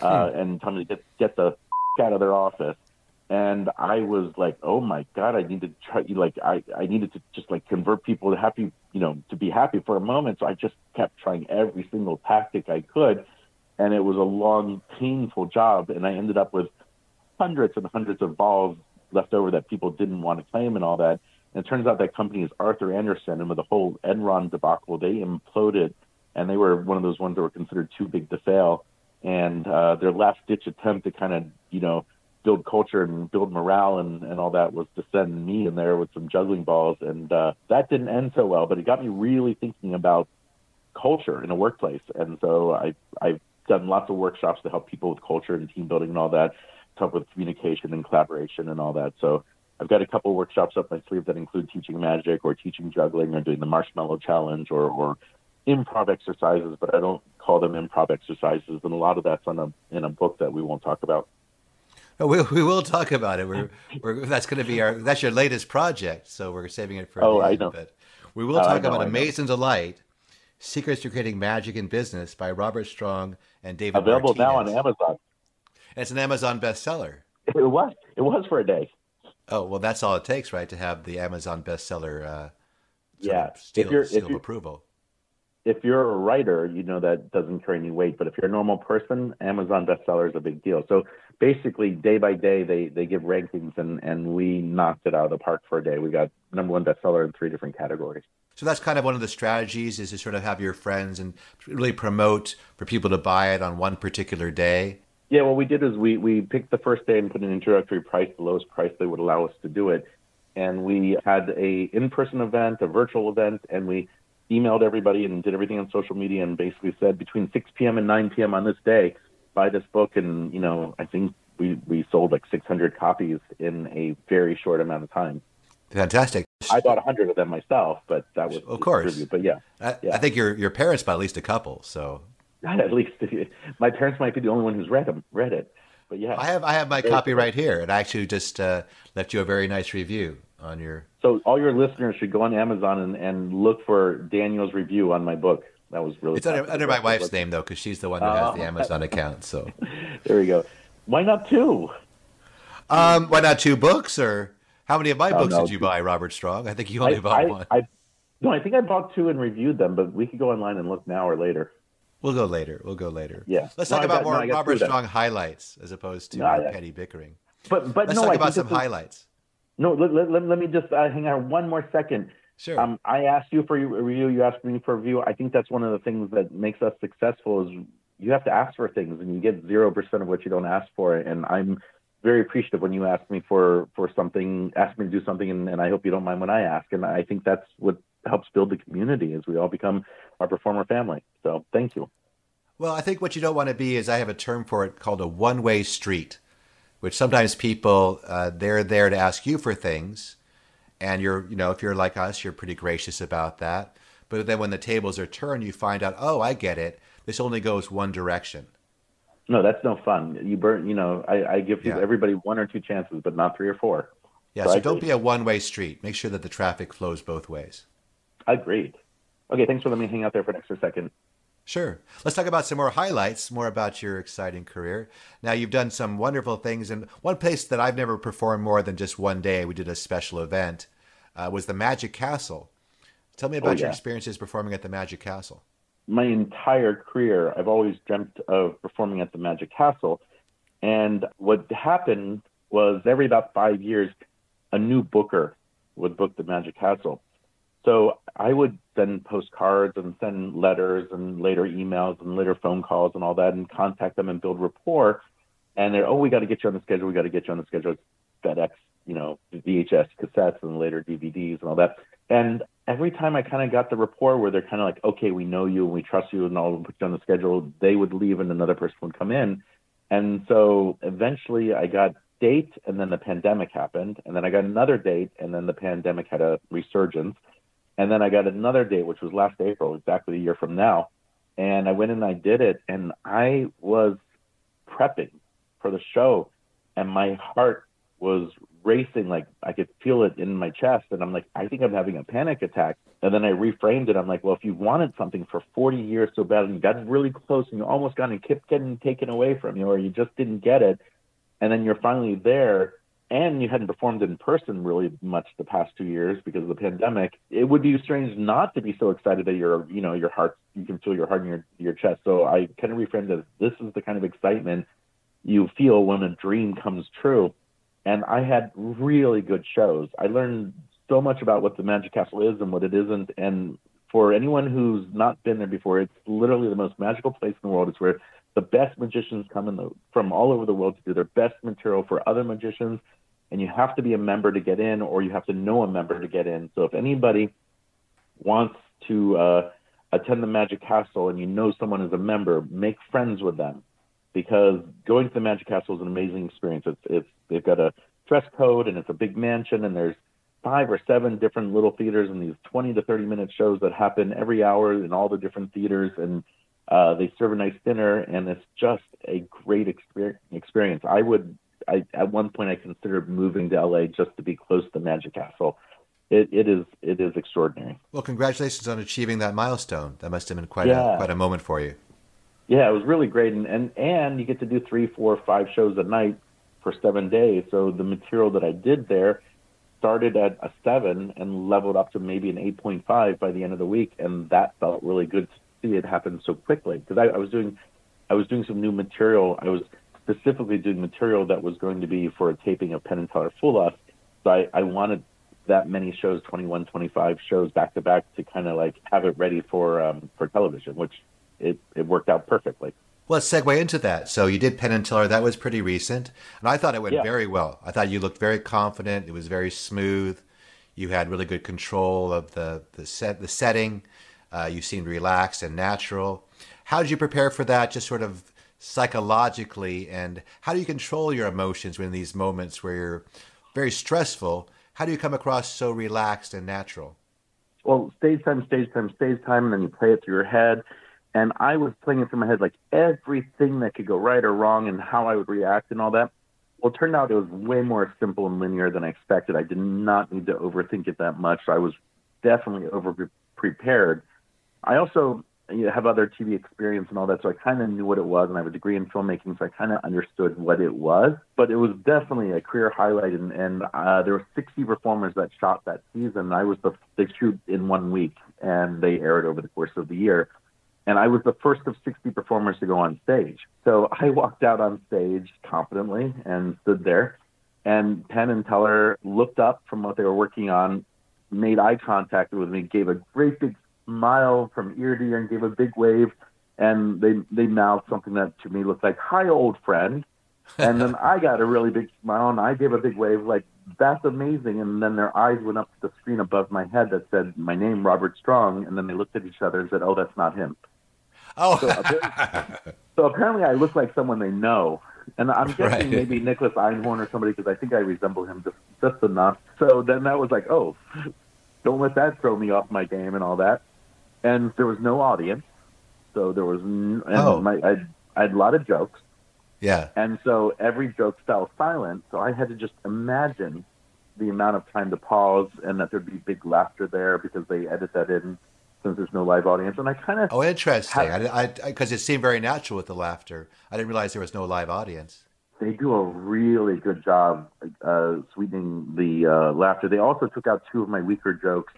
uh, hmm. and telling me to get get the out of their office. And I was like, "Oh my god, I need to try." Like, I I needed to just like convert people to happy, you know, to be happy for a moment. So I just kept trying every single tactic I could, and it was a long, painful job. And I ended up with hundreds and hundreds of balls left over that people didn't want to claim and all that. And it turns out that company is Arthur Andersen, and with the whole Enron debacle, they imploded, and they were one of those ones that were considered too big to fail. And uh, their last ditch attempt to kind of, you know, build culture and build morale and, and all that was to send me in there with some juggling balls. And uh, that didn't end so well, but it got me really thinking about culture in a workplace. And so I, I've done lots of workshops to help people with culture and team building and all that help with communication and collaboration and all that. So I've got a couple workshops up my sleeve that include teaching magic or teaching juggling or doing the marshmallow challenge or, or improv exercises, but I don't call them improv exercises. And a lot of that's on a, in a book that we won't talk about. Oh, we, we will talk about it. We're, we're that's going to be our that's your latest project, so we're saving it for. Oh, I know. But we will oh, talk know, about Amaze and Delight: Secrets to Creating Magic in Business by Robert Strong and David. Available Martinez. now on Amazon. It's an Amazon bestseller. It was. It was for a day. Oh well, that's all it takes, right, to have the Amazon bestseller. Uh, yeah, seal, if you're, seal if you're, approval. If you're a writer, you know that doesn't carry any weight. But if you're a normal person, Amazon bestseller is a big deal. So basically, day by day, they they give rankings, and and we knocked it out of the park for a day. We got number one bestseller in three different categories. So that's kind of one of the strategies is to sort of have your friends and really promote for people to buy it on one particular day. Yeah, what we did is we, we picked the first day and put an introductory price, the lowest price they would allow us to do it. And we had a in-person event, a virtual event, and we emailed everybody and did everything on social media and basically said between 6 p.m. and 9 p.m. on this day, buy this book. And, you know, I think we, we sold like 600 copies in a very short amount of time. Fantastic. I bought 100 of them myself, but that was of course. But yeah, I, yeah. I think your your parents bought at least a couple. So at least my parents might be the only one who's read them, read it. But yeah, I have I have my copy right here, and I actually just uh, left you a very nice review on your. So all your listeners should go on Amazon and, and look for Daniel's review on my book. That was really. It's under, under my wife's name though, because she's the one who has the oh. Amazon account. So. there we go. Why not two? Um, why not two books? Or how many of my oh, books no. did you buy, Robert Strong? I think you only I, bought I, one. I, no, I think I bought two and reviewed them, but we could go online and look now or later. We'll go later. We'll go later. Yeah. Let's no, talk about got, more no, Robert Strong highlights as opposed to no, petty bickering. But but let's no, talk I about some highlights. No, let, let, let, me just uh, hang on one more second. Sure. Um, I asked you for a review. You asked me for a review. I think that's one of the things that makes us successful is you have to ask for things and you get zero percent of what you don't ask for. And I'm very appreciative when you ask me for for something, ask me to do something, and, and I hope you don't mind when I ask. And I think that's what helps build the community as we all become our performer family. So thank you. Well, I think what you don't want to be is I have a term for it called a one way street, which sometimes people, uh, they're there to ask you for things. And you're, you know, if you're like us, you're pretty gracious about that. But then when the tables are turned, you find out, oh, I get it. This only goes one direction. No, that's no fun. You burn, you know, I, I give yeah. everybody one or two chances, but not three or four. Yeah, so, so don't be a one way street. Make sure that the traffic flows both ways. Agreed. Okay, thanks for letting me hang out there for an extra second. Sure. Let's talk about some more highlights, more about your exciting career. Now, you've done some wonderful things, and one place that I've never performed more than just one day, we did a special event, uh, was the Magic Castle. Tell me about oh, yeah. your experiences performing at the Magic Castle. My entire career, I've always dreamt of performing at the Magic Castle. And what happened was every about five years, a new booker would book the Magic Castle. So I would send postcards and send letters and later emails and later phone calls and all that and contact them and build rapport. And they're, oh, we got to get you on the schedule. We got to get you on the schedule. FedEx, you know, VHS cassettes and later DVDs and all that. And every time I kind of got the rapport where they're kind of like, okay, we know you and we trust you and all, we'll put you on the schedule, they would leave and another person would come in. And so eventually I got date and then the pandemic happened. And then I got another date and then the pandemic had a resurgence. And then I got another date, which was last April, exactly a year from now. And I went and I did it. And I was prepping for the show, and my heart was racing. Like I could feel it in my chest, and I'm like, I think I'm having a panic attack. And then I reframed it. I'm like, well, if you wanted something for 40 years so bad, and you got really close, and you almost got it, and kept getting taken away from you, or you just didn't get it, and then you're finally there and you hadn't performed in person really much the past two years because of the pandemic, it would be strange not to be so excited that your, you know, your heart, you can feel your heart in your, your chest. So I kind of reframed it. This is the kind of excitement you feel when a dream comes true. And I had really good shows. I learned so much about what the Magic Castle is and what it isn't. And for anyone who's not been there before, it's literally the most magical place in the world. It's where the best magicians come the, from all over the world to do their best material for other magicians. And you have to be a member to get in, or you have to know a member to get in. So if anybody wants to uh, attend the Magic Castle and you know someone is a member, make friends with them because going to the Magic Castle is an amazing experience. It's, it's they've got a dress code and it's a big mansion and there's five or seven different little theaters and these 20 to 30 minute shows that happen every hour in all the different theaters and uh, they serve a nice dinner, and it's just a great experience. I would, I, at one point, I considered moving to LA just to be close to Magic Castle. It, it is, it is extraordinary. Well, congratulations on achieving that milestone. That must have been quite yeah. a quite a moment for you. Yeah, it was really great, and and and you get to do three, four, five shows a night for seven days. So the material that I did there started at a seven and leveled up to maybe an 8.5 by the end of the week, and that felt really good to see it happen so quickly because I, I was doing I was doing some new material. I was specifically doing material that was going to be for a taping of Penn and Teller Fool Us. So I, I wanted that many shows, 21, 25 shows back to back to kind of like have it ready for um, for television, which it, it worked out perfectly. Well, let's segue into that. So you did Penn and Teller. That was pretty recent, and I thought it went yeah. very well. I thought you looked very confident. It was very smooth. You had really good control of the the set, the setting. Uh, you seemed relaxed and natural. How did you prepare for that, just sort of psychologically? And how do you control your emotions when these moments where you're very stressful? How do you come across so relaxed and natural? Well, stage time, stage time, stage time, and then you play it through your head. And I was playing it through my head, like everything that could go right or wrong and how I would react and all that. Well, it turned out it was way more simple and linear than I expected. I did not need to overthink it that much. I was definitely over prepared. I also you know, have other TV experience and all that, so I kind of knew what it was, and I have a degree in filmmaking, so I kind of understood what it was. But it was definitely a career highlight, and, and uh, there were 60 performers that shot that season. I was the they shoot in one week, and they aired over the course of the year. And I was the first of 60 performers to go on stage. So I walked out on stage confidently and stood there. And Penn and Teller looked up from what they were working on, made eye contact with me, gave a great big smile from ear to ear and gave a big wave. And they they mouthed something that to me looked like "Hi, old friend." And then I got a really big smile and I gave a big wave, like "That's amazing." And then their eyes went up to the screen above my head that said my name, Robert Strong. And then they looked at each other and said, "Oh, that's not him." Oh. So apparently, so apparently I look like someone they know. And I'm guessing right. maybe Nicholas Einhorn or somebody because I think I resemble him just, just enough. So then that was like, oh, don't let that throw me off my game and all that and there was no audience, so there was and oh. my, I, I had a lot of jokes. Yeah. And so every joke fell silent. So I had to just imagine the amount of time to pause and that there'd be big laughter there because they edit that in since there's no live audience. And I kind of oh, interesting. I because it seemed very natural with the laughter. I didn't realize there was no live audience. They do a really good job uh, sweetening the uh, laughter. They also took out two of my weaker jokes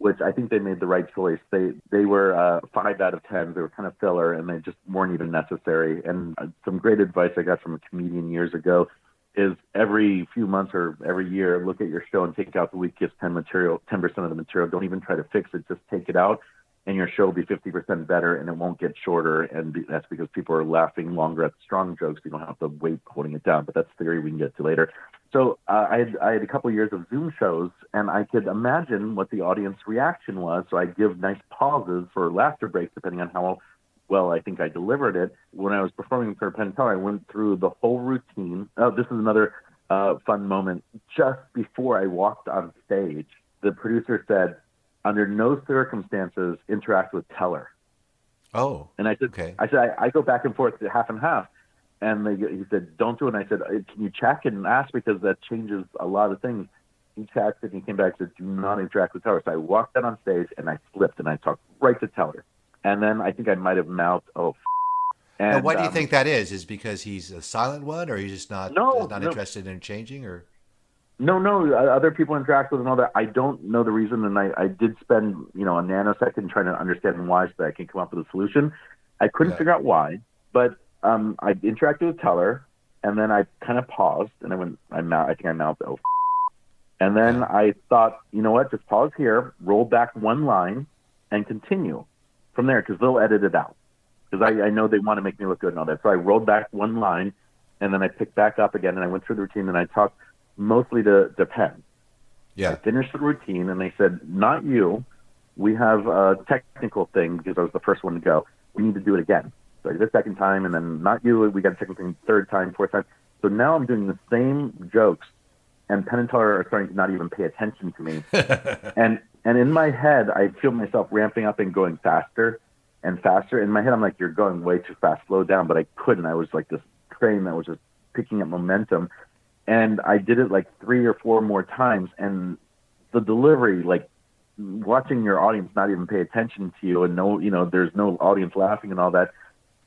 which I think they made the right choice. They they were uh, five out of ten. They were kind of filler, and they just weren't even necessary. And uh, some great advice I got from a comedian years ago is every few months or every year, look at your show and take out the weakest ten material, ten percent of the material. Don't even try to fix it. Just take it out, and your show will be fifty percent better, and it won't get shorter. And that's because people are laughing longer at strong jokes. You don't have to wait holding it down. But that's theory we can get to later. So uh, I had I had a couple years of Zoom shows, and I could imagine what the audience reaction was. So I'd give nice pauses for laughter breaks, depending on how well I think I delivered it. When I was performing for Penn Teller, I went through the whole routine. Oh, this is another uh, fun moment. Just before I walked on stage, the producer said, "Under no circumstances interact with Teller." Oh, and I said, okay. I said I, I go back and forth to half and half. And they, he said, "Don't do it." And I said, "Can you check and ask because that changes a lot of things." He checked and he came back and said, "Do not interact with Teller." So I walked out on stage and I flipped and I talked right to Teller. And then I think I might have mouthed, "Oh." F-. And now, why do you um, think that is? Is because he's a silent one, or he's just not No, not no. interested in changing, or No, no. uh, Other people interact with and all that. I don't know the reason, and I, I did spend you know a nanosecond trying to understand why, so that I can come up with a solution. I couldn't Yeah. figure out why, but um, I interacted with Teller, and then I kind of paused, and I went, I mouth, I think I mouthed, oh, f-. and then I thought, you know what, just pause here, roll back one line, and continue from there because they'll edit it out because I, I know they want to make me look good and all that. So I rolled back one line, and then I picked back up again, and I went through the routine, and I talked mostly to, to Penn. I yeah, finished the routine and they said, Not you. We have a technical thing because I was the first one to go. We need to do it again. So I did it a second time and then not you. We got a technical thing third time, fourth time. So now I'm doing the same jokes and Penn and Teller are starting to not even pay attention to me. and and in my head I feel myself ramping up and going faster and faster. In my head I'm like, You're going way too fast, slow down, but I couldn't. I was like this train that was just picking up momentum and I did it like three or four more times, and the delivery, like watching your audience not even pay attention to you, and no, you know, there's no audience laughing and all that.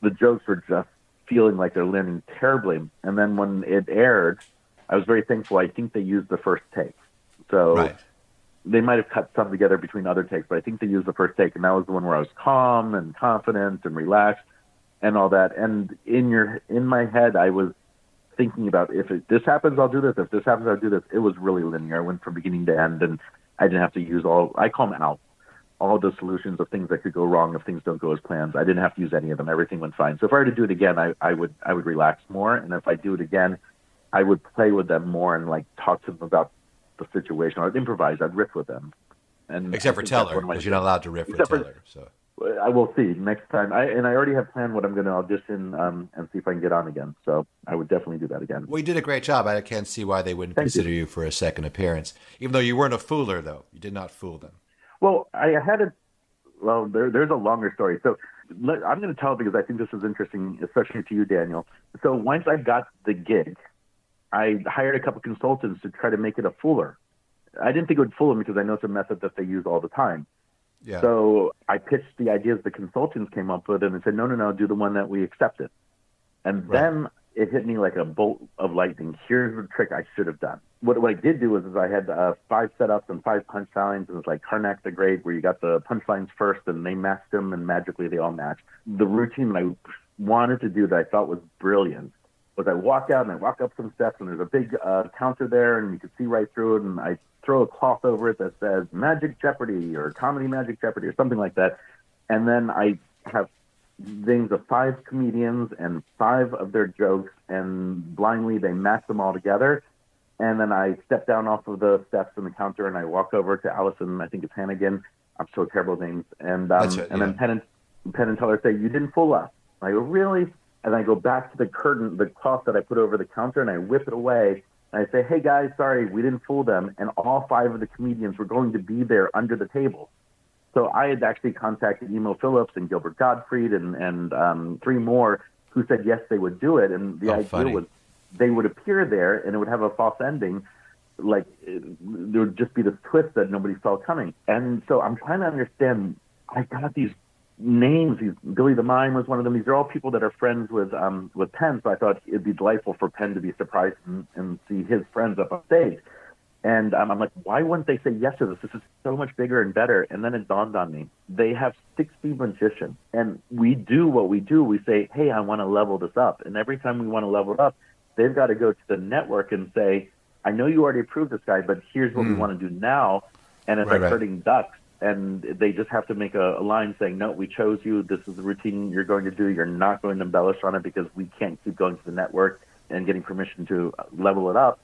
The jokes were just feeling like they're landing terribly. And then when it aired, I was very thankful. I think they used the first take, so right. they might have cut some together between other takes, but I think they used the first take, and that was the one where I was calm and confident and relaxed and all that. And in your in my head, I was thinking about if it, this happens, I'll do this. If this happens, I'll do this. It was really linear. I went from beginning to end, and I didn't have to use all. I call them out. All the solutions of things that could go wrong if things don't go as planned. I didn't have to use any of them. Everything went fine. So if I were to do it again, I, I would I would relax more, and if I do it again, I would play with them more and like talk to them about the situation. I'd improvise. I'd riff with them. And Except for Teller, because you're not allowed to riff with Teller. So I will see next time. I and I already have planned what I'm going to audition um, and see if I can get on again. So I would definitely do that again. well, you did a great job. I can't see why they wouldn't Thank consider you. for a second appearance, even though you weren't a fooler. Though you did not fool them. Well, I had a well. There, there's a longer story. So let, I'm going to tell because I think this is interesting, especially to you, Daniel. So once I got the gig, I hired a couple consultants to try to make it a fooler. I didn't think it would fool them because I know it's a method that they use all the time. Yeah. So I pitched the ideas the consultants came up with, and they said, "No, no, no, do the one that we accepted." And Right. then it hit me like a bolt of lightning. Here's the trick I should have done. What, what I did do was is I had uh, five setups and five punchlines, and it was like Carnac the Great, where you got the punchlines first, and they matched them, and magically they all matched. The routine that I wanted to do that I thought was brilliant was I walk out and I walk up some steps, and there's a big uh, counter there, and you can see right through it, and I throw a cloth over it that says Magic Jeopardy or Comedy Magic Jeopardy or something like that, and then I have things of five comedians and five of their jokes, and blindly they match them all together. And then I step down off of the steps in the counter and I walk over to Alyson, I think it's Hannigan. I'm so terrible with names. And um, and then Penn and, Penn and Teller say, You didn't fool us. I go, Really? And I go back to the curtain, the cloth that I put over the counter, and I whip it away. And I say, Hey guys, sorry, we didn't fool them. And all five of the comedians were going to be there under the table. So I had actually contacted Emo Phillips and Gilbert Gottfried and, and um, three more who said yes, they would do it. And the Oh, idea funny. was they would appear there and it would have a false ending. Like it, there would just be this twist that nobody saw coming. And so I'm trying to understand. I got these names. These Billy the Mime was one of them. These are all people that are friends with um, with Penn. So I thought it'd be delightful for Penn to be surprised and, and see his friends up on stage. And um, I'm like, why wouldn't they say yes to this? This is so much bigger and better. And then it dawned on me. They have 60 magicians. And we do what we do. We say, hey, I want to level this up. And every time we want to level it up, they've got to go to the network and say, I know you already approved this guy, but here's what we Mm. want to do now. And it's Right, like right. herding ducks. And they just have to make a, a line saying, no, we chose you. This is the routine you're going to do. You're not going to embellish on it because we can't keep going to the network and getting permission to level it up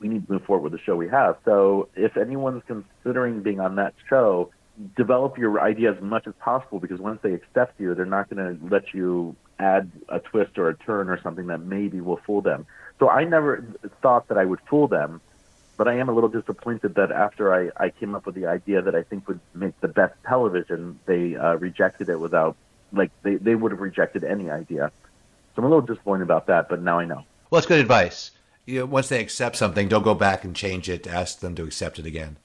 we need to move forward with the show we have. So if anyone's considering being on that show, develop your idea as much as possible because once they accept you, they're not going to let you add a twist or a turn or something that maybe will fool them. So I never thought that I would fool them, but I am a little disappointed that after I, I came up with the idea that I think would make the best television, they uh, rejected it without, like, they, they would have rejected any idea. So I'm a little disappointed about that, but now I know. Well, it's good advice. You know, once they accept something, don't go back and change it. Ask them to accept it again.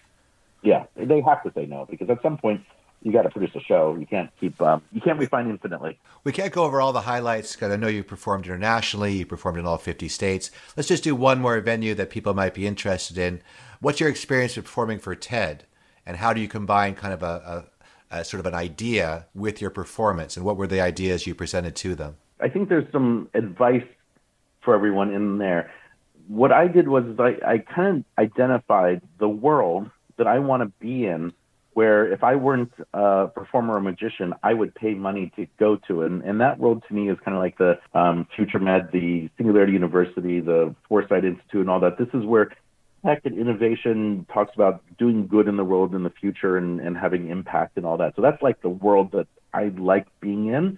Yeah, they have to say no because at some point you got to produce a show. You can't keep um, you can't refine infinitely. We can't go over all the highlights because I know you performed internationally. You performed in all 50 states. Let's just do one more venue that people might be interested in. What's your experience with performing for TED, and how do you combine kind of a, a, a sort of an idea with your performance? And what were the ideas you presented to them? I think there's some advice for everyone in there. What I did was I, I kind of identified the world that I want to be in where if I weren't a performer or magician, I would pay money to go to. And, and that world to me is kind of like the um, Future Med, the Singularity University, the Foresight Institute, and all that. This is where tech and innovation talks about doing good in the world in the future and, and having impact and all that. So that's like the world that I like being in.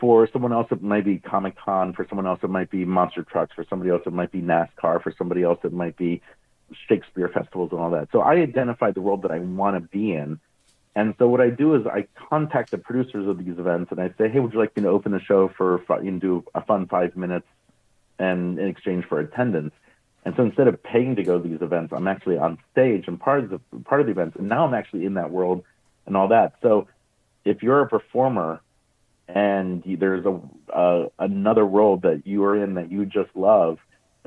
For someone else, it might be Comic Con. For someone else, it might be Monster Trucks. For somebody else, it might be NASCAR. For somebody else, it might be Shakespeare festivals and all that. So I identify the world that I want to be in. And so what I do is I contact the producers of these events and I say, hey, would you like me to open the show for you know, do a fun five minutes and in exchange for attendance? And so instead of paying to go to these events, I'm actually on stage and part of the part of the events, and now I'm actually in that world and all that. So if you're a performer and there's a uh, another world that you are in that you just love,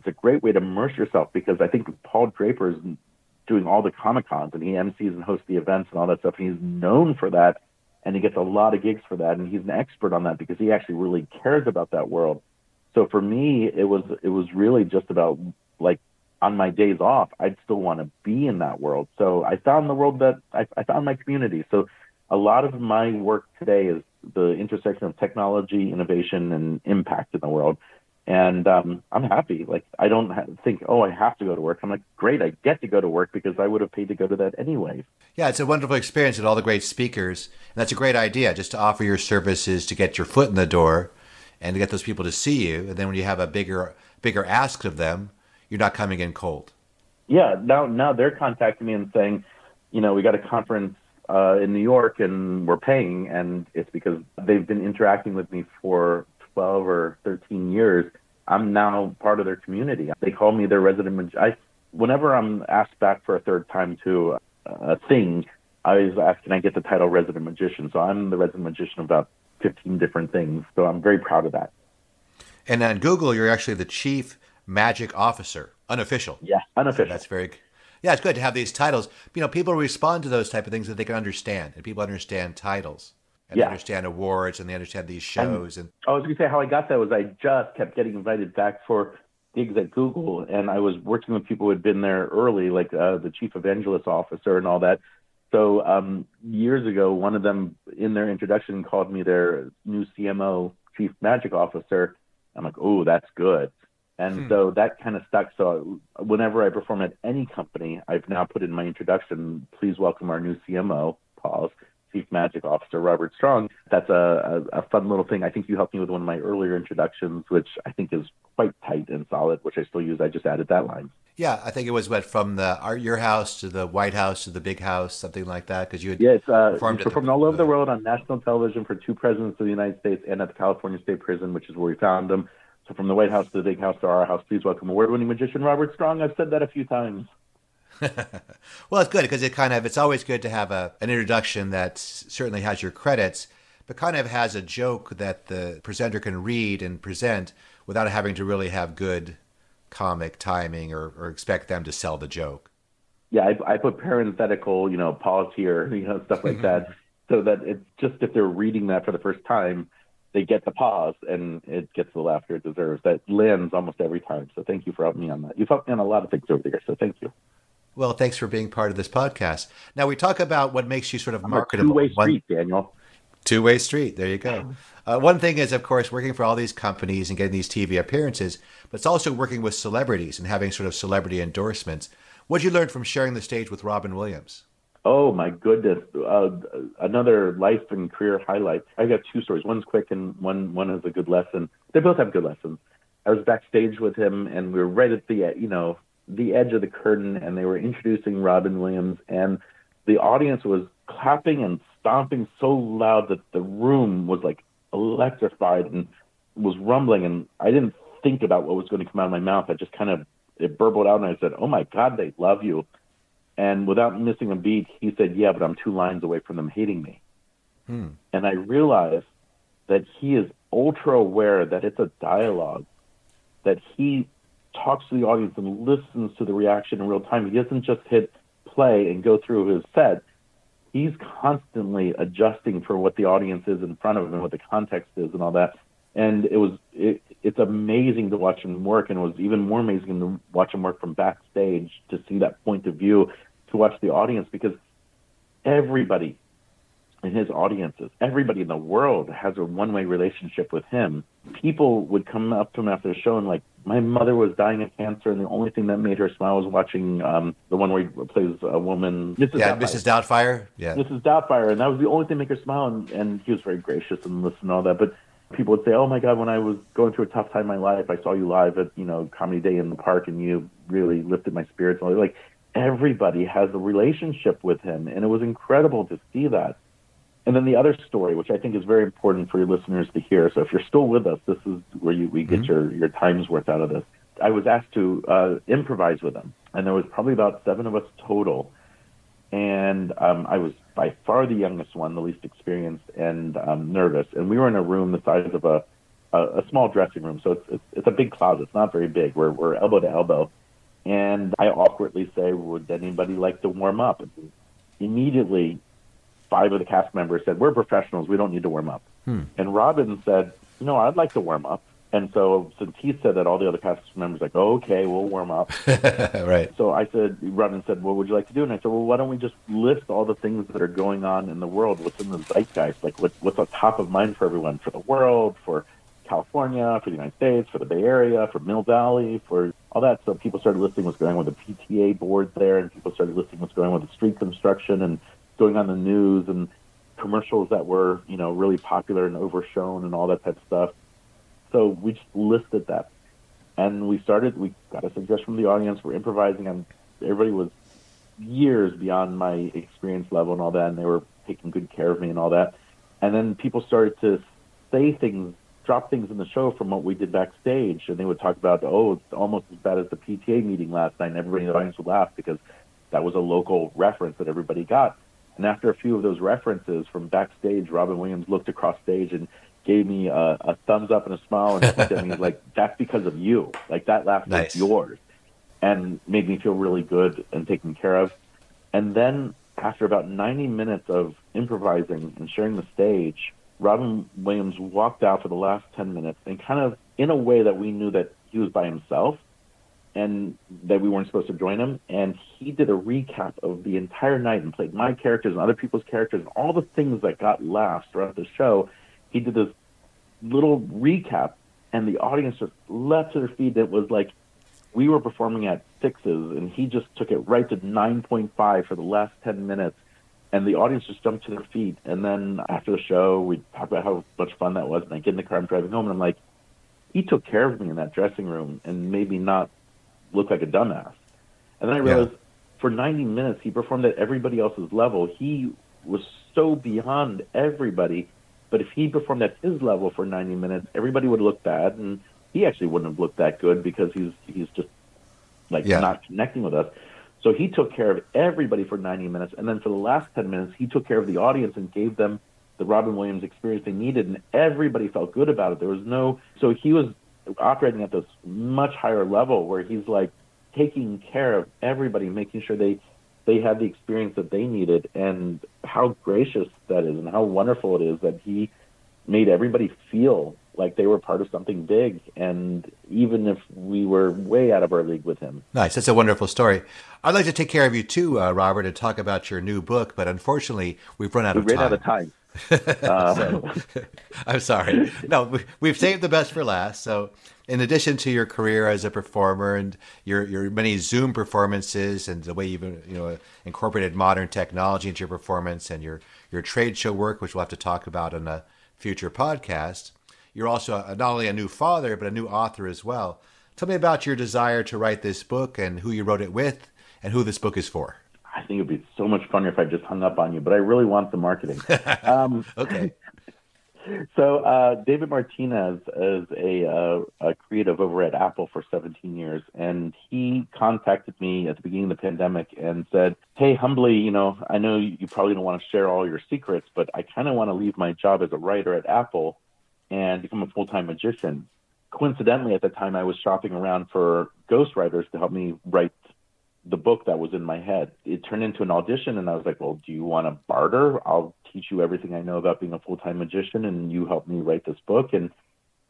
it's a great way to immerse yourself because I think Paul Draper is doing all the Comic Cons and he MCs and hosts the events and all that stuff. And he's known for that and he gets a lot of gigs for that. And he's an expert on that because he actually really cares about that world. So for me, it was it was really just about like on my days off, I'd still want to be in that world. So I found the world that I, I found my community. So a lot of my work today is the intersection of technology, innovation, and impact in the world and um, I'm happy. Like I don't ha- think, oh, I have to go to work. I'm like, great, I get to go to work because I would have paid to go to that anyway. Yeah, it's a wonderful experience with all the great speakers, and that's a great idea. Just to offer your services to get your foot in the door, and to get those people to see you, and then when you have a bigger bigger ask of them, you're not coming in cold. Yeah, now now they're contacting me and saying, you know, we got a conference uh, in New York and we're paying, and it's because they've been interacting with me for 12 or 13 years, I'm now part of their community. They call me their resident magician. Whenever I'm asked back for a third time to uh, a thing, I always ask, can I get the title resident magician? So I'm the resident magician of about 15 different things. So I'm very proud of that. And on Google, you're actually the chief magic officer, unofficial. Yeah, unofficial. So that's very. Yeah, it's good to have these titles. You know, people respond to those type of things that they can understand, and people understand titles and yeah. they understand awards and they understand these shows. And, and I was going to say how I got that was I just kept getting invited back for gigs at Google, and I was working with people who had been there early, like uh, the chief evangelist officer and all that. So um, years ago, one of them in their introduction called me their new CMO, chief magic officer. I'm like, oh, that's good. And hmm. so that kind of stuck. So whenever I perform at any company, I've now put in my introduction, please welcome our new CMO, pause. Chief Magic Officer Robert Strong. That's a, a, a, fun little thing. I think you helped me with one of my earlier introductions, which I think is quite tight and solid, which I still use. I just added that line. Yeah, I think it was what from the our, your house to the White House to the Big House, something like that. Because you had yeah, it's uh, performed, performed the, all over the world on national television for two presidents of the United States and at the California State Prison, which is where we found them. So from the White House to the Big House to our house, please welcome award-winning magician Robert Strong. I've said that a few times. well, it's good because it kind of it's always good to have a an introduction that certainly has your credits, but kind of has a joke that the presenter can read and present without having to really have good comic timing or, or expect them to sell the joke. Yeah, I, I put parenthetical, you know, pause here, you know, stuff like that, so that it's just if they're reading that for the first time, they get the pause and it gets the laughter it deserves. That lands almost every time. So thank you for helping me on that. You've helped me on a lot of things over the years, so thank you. Well, thanks for being part of this podcast. Now we talk about what makes you sort of marketable. Two-way street, one, Daniel. Two-way street. There you go. Uh, one thing is, of course, working for all these companies and getting these TV appearances, but it's also working with celebrities and having sort of celebrity endorsements. What did you learn from sharing the stage with Robin Williams? Oh my goodness! Uh, another life and career highlight. I got two stories. One's quick and one one is a good lesson. They both have good lessons. I was backstage with him, and we were right at the you know the edge of the curtain and they were introducing Robin Williams and the audience was clapping and stomping so loud that the room was like electrified and was rumbling, and I didn't think about what was going to come out of my mouth. I just kind of it burbled out, and I said, "Oh my God, they love you." And without missing a beat, he said, "Yeah, but I'm two lines away from them hating me." Hmm. And I realized that he is ultra aware that it's a dialogue, that he talks to the audience and listens to the reaction in real time. He doesn't just hit play and go through his set. He's constantly adjusting for what the audience is in front of him and what the context is and all that. And it was it, it's amazing to watch him work, and it was even more amazing to watch him work from backstage to see that point of view, to watch the audience because everybody in his audiences. Everybody in the world has a one way relationship with him. People would come up to him after the show and like, my mother was dying of cancer, and the only thing that made her smile was watching um, the one where he plays a woman, Mrs. Yeah, Doubtfire. Mrs. Doubtfire. Yeah, Mrs. Doubtfire, and that was the only thing that made her smile. And, and he was very gracious and listened and all that. But people would say, "Oh my God, when I was going through a tough time in my life, I saw you live at you know Comedy Day in the park, and you really lifted my spirits." Like everybody has a relationship with him, and it was incredible to see that. And then the other story, which I think is very important for your listeners to hear. So if you're still with us, this is where you, we get mm-hmm. your, your time's worth out of this. I was asked to uh, improvise with them, and there was probably about seven of us total. And um, I was by far the youngest one, the least experienced, and um, nervous. And we were in a room the size of a, a, a small dressing room. So it's, it's, it's a big closet. It's not very big. We're, we're elbow to elbow. And I awkwardly say, Would anybody like to warm up? And immediately, five of the cast members said, "We're professionals. We don't need to warm up." Hmm. And Robin said, "You know, I'd like to warm up." And so since he said that, all the other cast members like, oh, "Okay, we'll warm up." right. So I said, Robin said, "What would you like to do?" And I said, "Well, why don't we just list all the things that are going on in the world? What's in the zeitgeist? Like what, what's on top of mind for everyone, for the world, for California, for the United States, for the Bay Area, for Mill Valley, for all that. So people started listing what's going on with the PTA board there, and people started listing what's going on with the street construction and going on the news and commercials that were, you know, really popular and overshown and all that type of stuff. So we just listed that. And we started, we got a suggestion from the audience. We're improvising, and everybody was years beyond my experience level and all that, and they were taking good care of me and all that. And then people started to say things, drop things in the show from what we did backstage, and they would talk about, oh, it's almost as bad as the PTA meeting last night, and everybody in the audience would laugh because that was a local reference that everybody got. And after a few of those references from backstage, Robin Williams looked across stage and gave me a, a thumbs up and a smile and looked at me like, "That's because of you. Like that laugh nice. is yours," and made me feel really good and taken care of. And then after about 90 minutes of improvising and sharing the stage, Robin Williams walked out for the last 10 minutes and kind of in a way that we knew that he was by himself and that we weren't supposed to join him. And he did a recap of the entire night and played my characters and other people's characters and all the things that got laughs throughout the show. He did this little recap, and the audience just leapt to their feet. That was like we were performing at sixes, and he just took it right to 9.5 for the last 10 minutes. And the audience just jumped to their feet. And then after the show, we talked about how much fun that was. And I get in the car, I'm driving home, and I'm like, he took care of me in that dressing room and maybe not look like a dumbass. And then I realized yeah. for 90 minutes, he performed at everybody else's level. He was so beyond everybody. But if he performed at his level for 90 minutes, everybody would look bad, and he actually wouldn't have looked that good because he's he's just like yeah. not connecting with us. So he took care of everybody for 90 minutes, and then for the last 10 minutes, he took care of the audience and gave them the Robin Williams experience they needed, and everybody felt good about it. There was no so he was operating at this much higher level where he's like taking care of everybody, making sure they they had the experience that they needed, and how gracious that is, and how wonderful it is that he made everybody feel like they were part of something big, and even if we were way out of our league with him. Nice, that's a wonderful story. I'd like to take care of you too, uh, Robert, and talk about your new book, but unfortunately, we've run out we've of time. Out of time. Uh, I'm sorry. No, we've saved the best for last. So, in addition to your career as a performer and your your many Zoom performances and the way you've you know incorporated modern technology into your performance and your your trade show work, which we'll have to talk about in a future podcast, you're also a, not only a new father but a new author as well. Tell me about your desire to write this book and who you wrote it with and who this book is for. I think it'd be so much funnier if I just hung up on you, but I really want the marketing. Um, okay. so uh, David Martinez is a, uh, a creative over at Apple for 17 years, and he contacted me at the beginning of the pandemic and said, "Hey, humbly, you know, I know you probably don't want to share all your secrets, but I kind of want to leave my job as a writer at Apple and become a full-time magician." Coincidentally, at the time, I was shopping around for ghostwriters to help me write the book that was in my head. It turned into an audition, and I was like, "Well, do you want to barter? I'll teach you everything I know about being a full time magician, and you help me write this book." And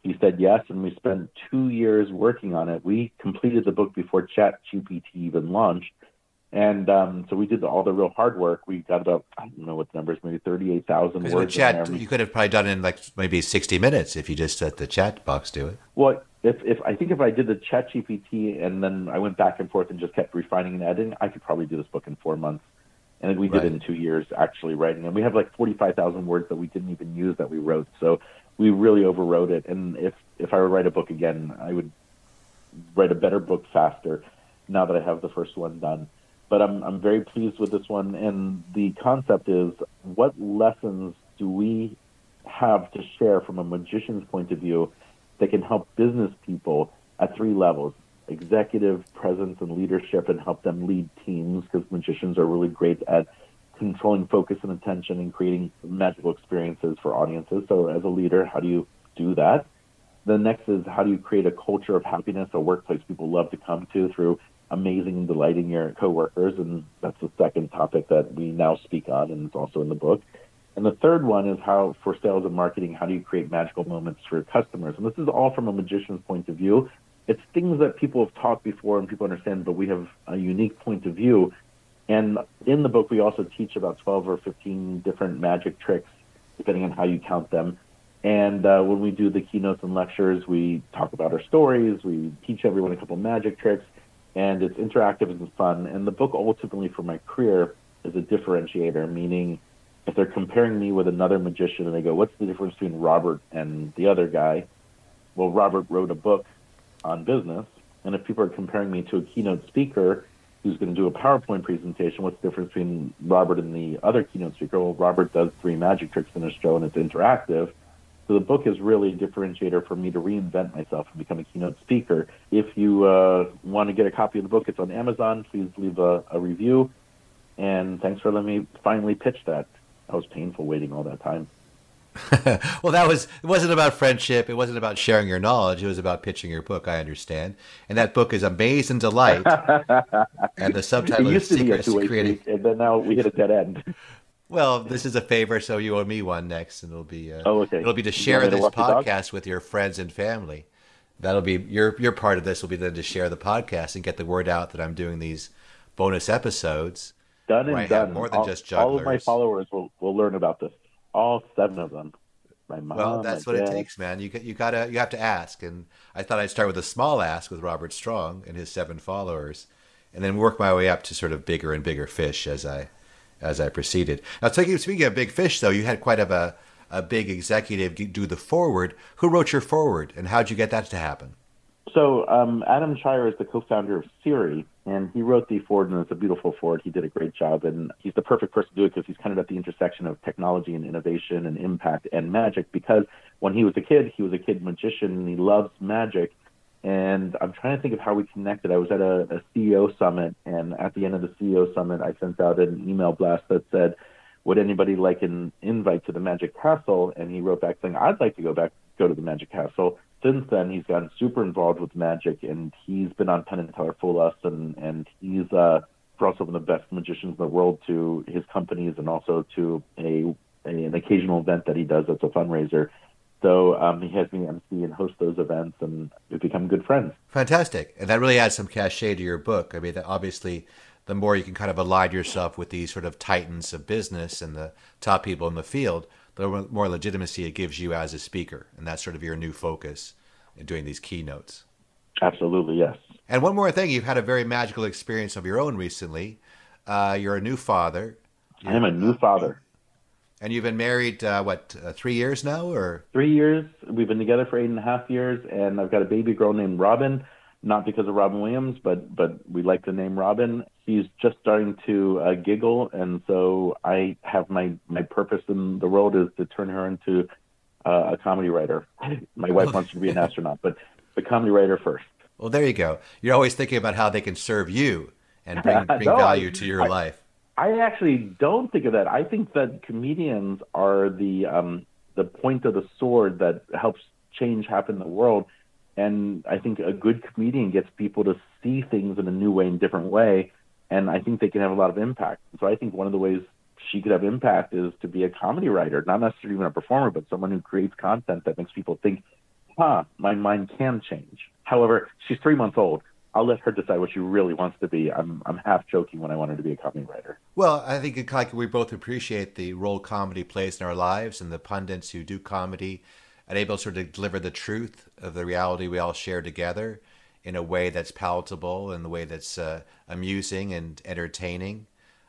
he said yes, and we spent two years working on it. We completed the book before Chat GPT even launched, and um, so we did all the real hard work. We got about I don't know what the numbers, maybe thirty eight thousand words. Chat, you could have probably done it in like maybe sixty minutes if you just let the chat box do it. Well, if if I think if I did the Chat GPT and then I went back and forth and just kept refining and editing, I could probably do this book in four months. And we did right. it in two years actually writing. And we have like forty five thousand words that we didn't even use that we wrote. So we really overwrote it. And if if I were to write a book again, I would write a better book faster now that I have the first one done. But I'm I'm very pleased with this one and the concept is what lessons do we have to share from a magician's point of view that can help business people at three levels executive presence and leadership and help them lead teams because magicians are really great at controlling focus and attention and creating magical experiences for audiences. So, as a leader, how do you do that? The next is how do you create a culture of happiness, a workplace people love to come to through amazing and delighting your coworkers? And that's the second topic that we now speak on, and it's also in the book. And the third one is how, for sales and marketing, how do you create magical moments for your customers? And this is all from a magician's point of view. It's things that people have taught before and people understand, but we have a unique point of view. And in the book, we also teach about 12 or 15 different magic tricks, depending on how you count them. And uh, when we do the keynotes and lectures, we talk about our stories, we teach everyone a couple magic tricks, and it's interactive and fun. And the book, ultimately, for my career, is a differentiator, meaning if they're comparing me with another magician and they go, what's the difference between Robert and the other guy? Well, Robert wrote a book on business. And if people are comparing me to a keynote speaker who's going to do a PowerPoint presentation, what's the difference between Robert and the other keynote speaker? Well, Robert does three magic tricks in his show and it's interactive. So the book is really a differentiator for me to reinvent myself and become a keynote speaker. If you uh, want to get a copy of the book, it's on Amazon. Please leave a, a review. And thanks for letting me finally pitch that that was painful waiting all that time. well, that was it wasn't about friendship. It wasn't about sharing your knowledge. It was about pitching your book. I understand, and that book is Amaze and Delight. and the subtitle it used is to Secrets be a creating. And then now we hit a dead end. Well, this is a favor, so you owe me one next, and it'll be uh, oh, okay. It'll be to share this podcast with your friends and family. That'll be your your part of this will be then to share the podcast and get the word out that I'm doing these bonus episodes done and done. More than all, just jugglers. All of my followers will, will learn about this. All seven of them. My mom. Well, that's what dad. it takes, man. You you gotta you have to ask, and I thought I'd start with a small ask with Robert Strong and his seven followers, and then work my way up to sort of bigger and bigger fish as I as I proceeded. Now, speaking of big fish, though, you had quite of a a big executive do the foreword. Who wrote your foreword, and how'd you get that to happen? So um, Adam Cheyer is the co-founder of Siri, and he wrote the foreword, and it's a beautiful foreword. He did a great job, and he's the perfect person to do it because he's kind of at the intersection of technology and innovation and impact and magic. Because when he was a kid, he was a kid magician, and he loves magic. And I'm trying to think of how we connected. I was at a, a CEO summit, and at the end of the CEO summit, I sent out an email blast that said, "Would anybody like an invite to the Magic Castle?" And he wrote back saying, "I'd like to go back, go to the Magic Castle." since then, he's gotten super involved with magic, and he's been on Penn and Teller Fool Us, and and he's uh, brought some of the best magicians in the world to his companies, and also to a, a an occasional event that he does that's a fundraiser. So um, he has me MC and host those events, and we've become good friends. Fantastic, and that really adds some cachet to your book. I mean, that obviously, the more you can kind of align yourself with these sort of titans of business and the top people in the field, the more legitimacy it gives you as a speaker, and that's sort of your new focus in doing these keynotes. Absolutely, yes. And one more thing, you've had a very magical experience of your own recently. Uh, you're a new father. I am a new father. And you've been married, uh, what, uh, three years now, or three years? We've been together for eight and a half years, and I've got a baby girl named Robin not because of Robin Williams, but but we like the name Robin. He's just starting to uh, giggle, and so I have my my purpose in the world is to turn her into uh, a comedy writer. My wife wants to be an astronaut, but the comedy writer first. Well, there you go. You're always thinking about how they can serve you and bring, bring no, value I, to your I, life. I actually don't think of that. I think that comedians are the um, the point of the sword that helps change happen in the world. And I think a good comedian gets people to see things in a new way, in a different way. And I think they can have a lot of impact. So I think one of the ways she could have impact is to be a comedy writer, not necessarily even a performer, but someone who creates content that makes people think, huh, my mind can change. However, she's three months old. I'll let her decide what she really wants to be. I'm I'm half joking when I want her to be a comedy writer. Well, I think like we both appreciate the role comedy plays in our lives, and the pundits who do comedy and able to sort of deliver the truth of the reality we all share together in a way that's palatable, in the way that's uh, amusing and entertaining.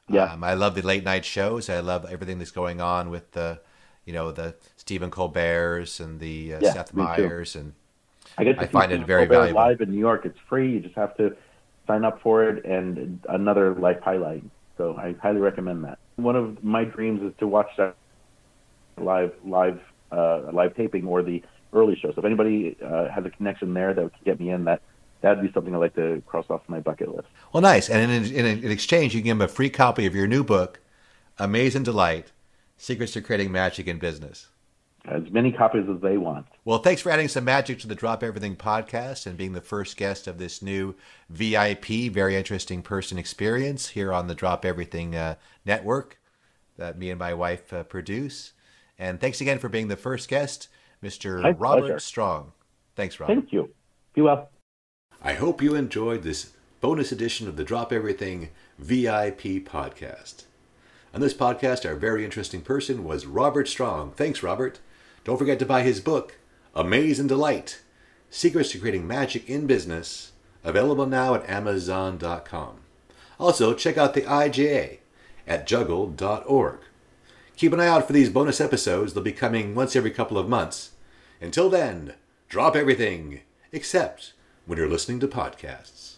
Yeah, um, I love the late night shows. I love everything that's going on with the, you know, the Stephen Colbert's and the uh, yeah, Seth Meyers and I to I find it very valuable. Live in New York, it's free. You just have to sign up for it, and another life highlight. So I highly recommend that. One of my dreams is to watch that live live uh, live taping or the early show. So if anybody uh, has a connection there that could get me in, that that'd be something I'd like to cross off my bucket list. Well, nice. And in, in, in exchange, you can give them a free copy of your new book, Amaze and Delight: Secrets to Creating Magic in Business as many copies as they want. Well, thanks for adding some magic to the Drop Everything podcast and being the first guest of this new VIP, very interesting person experience here on the Drop Everything uh, network that me and my wife uh, produce. And thanks again for being the first guest, Mr. My Robert pleasure. Strong. Thanks, Robert. Thank you. Be well. I hope you enjoyed this bonus edition of the Drop Everything VIP podcast. On this podcast, our very interesting person was Robert Strong. Thanks, Robert. Don't forget to buy his book, Amaze and Delight Secrets to Creating Magic in Business, available now at Amazon.com. Also, check out the IJA at juggle.org. Keep an eye out for these bonus episodes. They'll be coming once every couple of months. Until then, drop everything, except when you're listening to podcasts.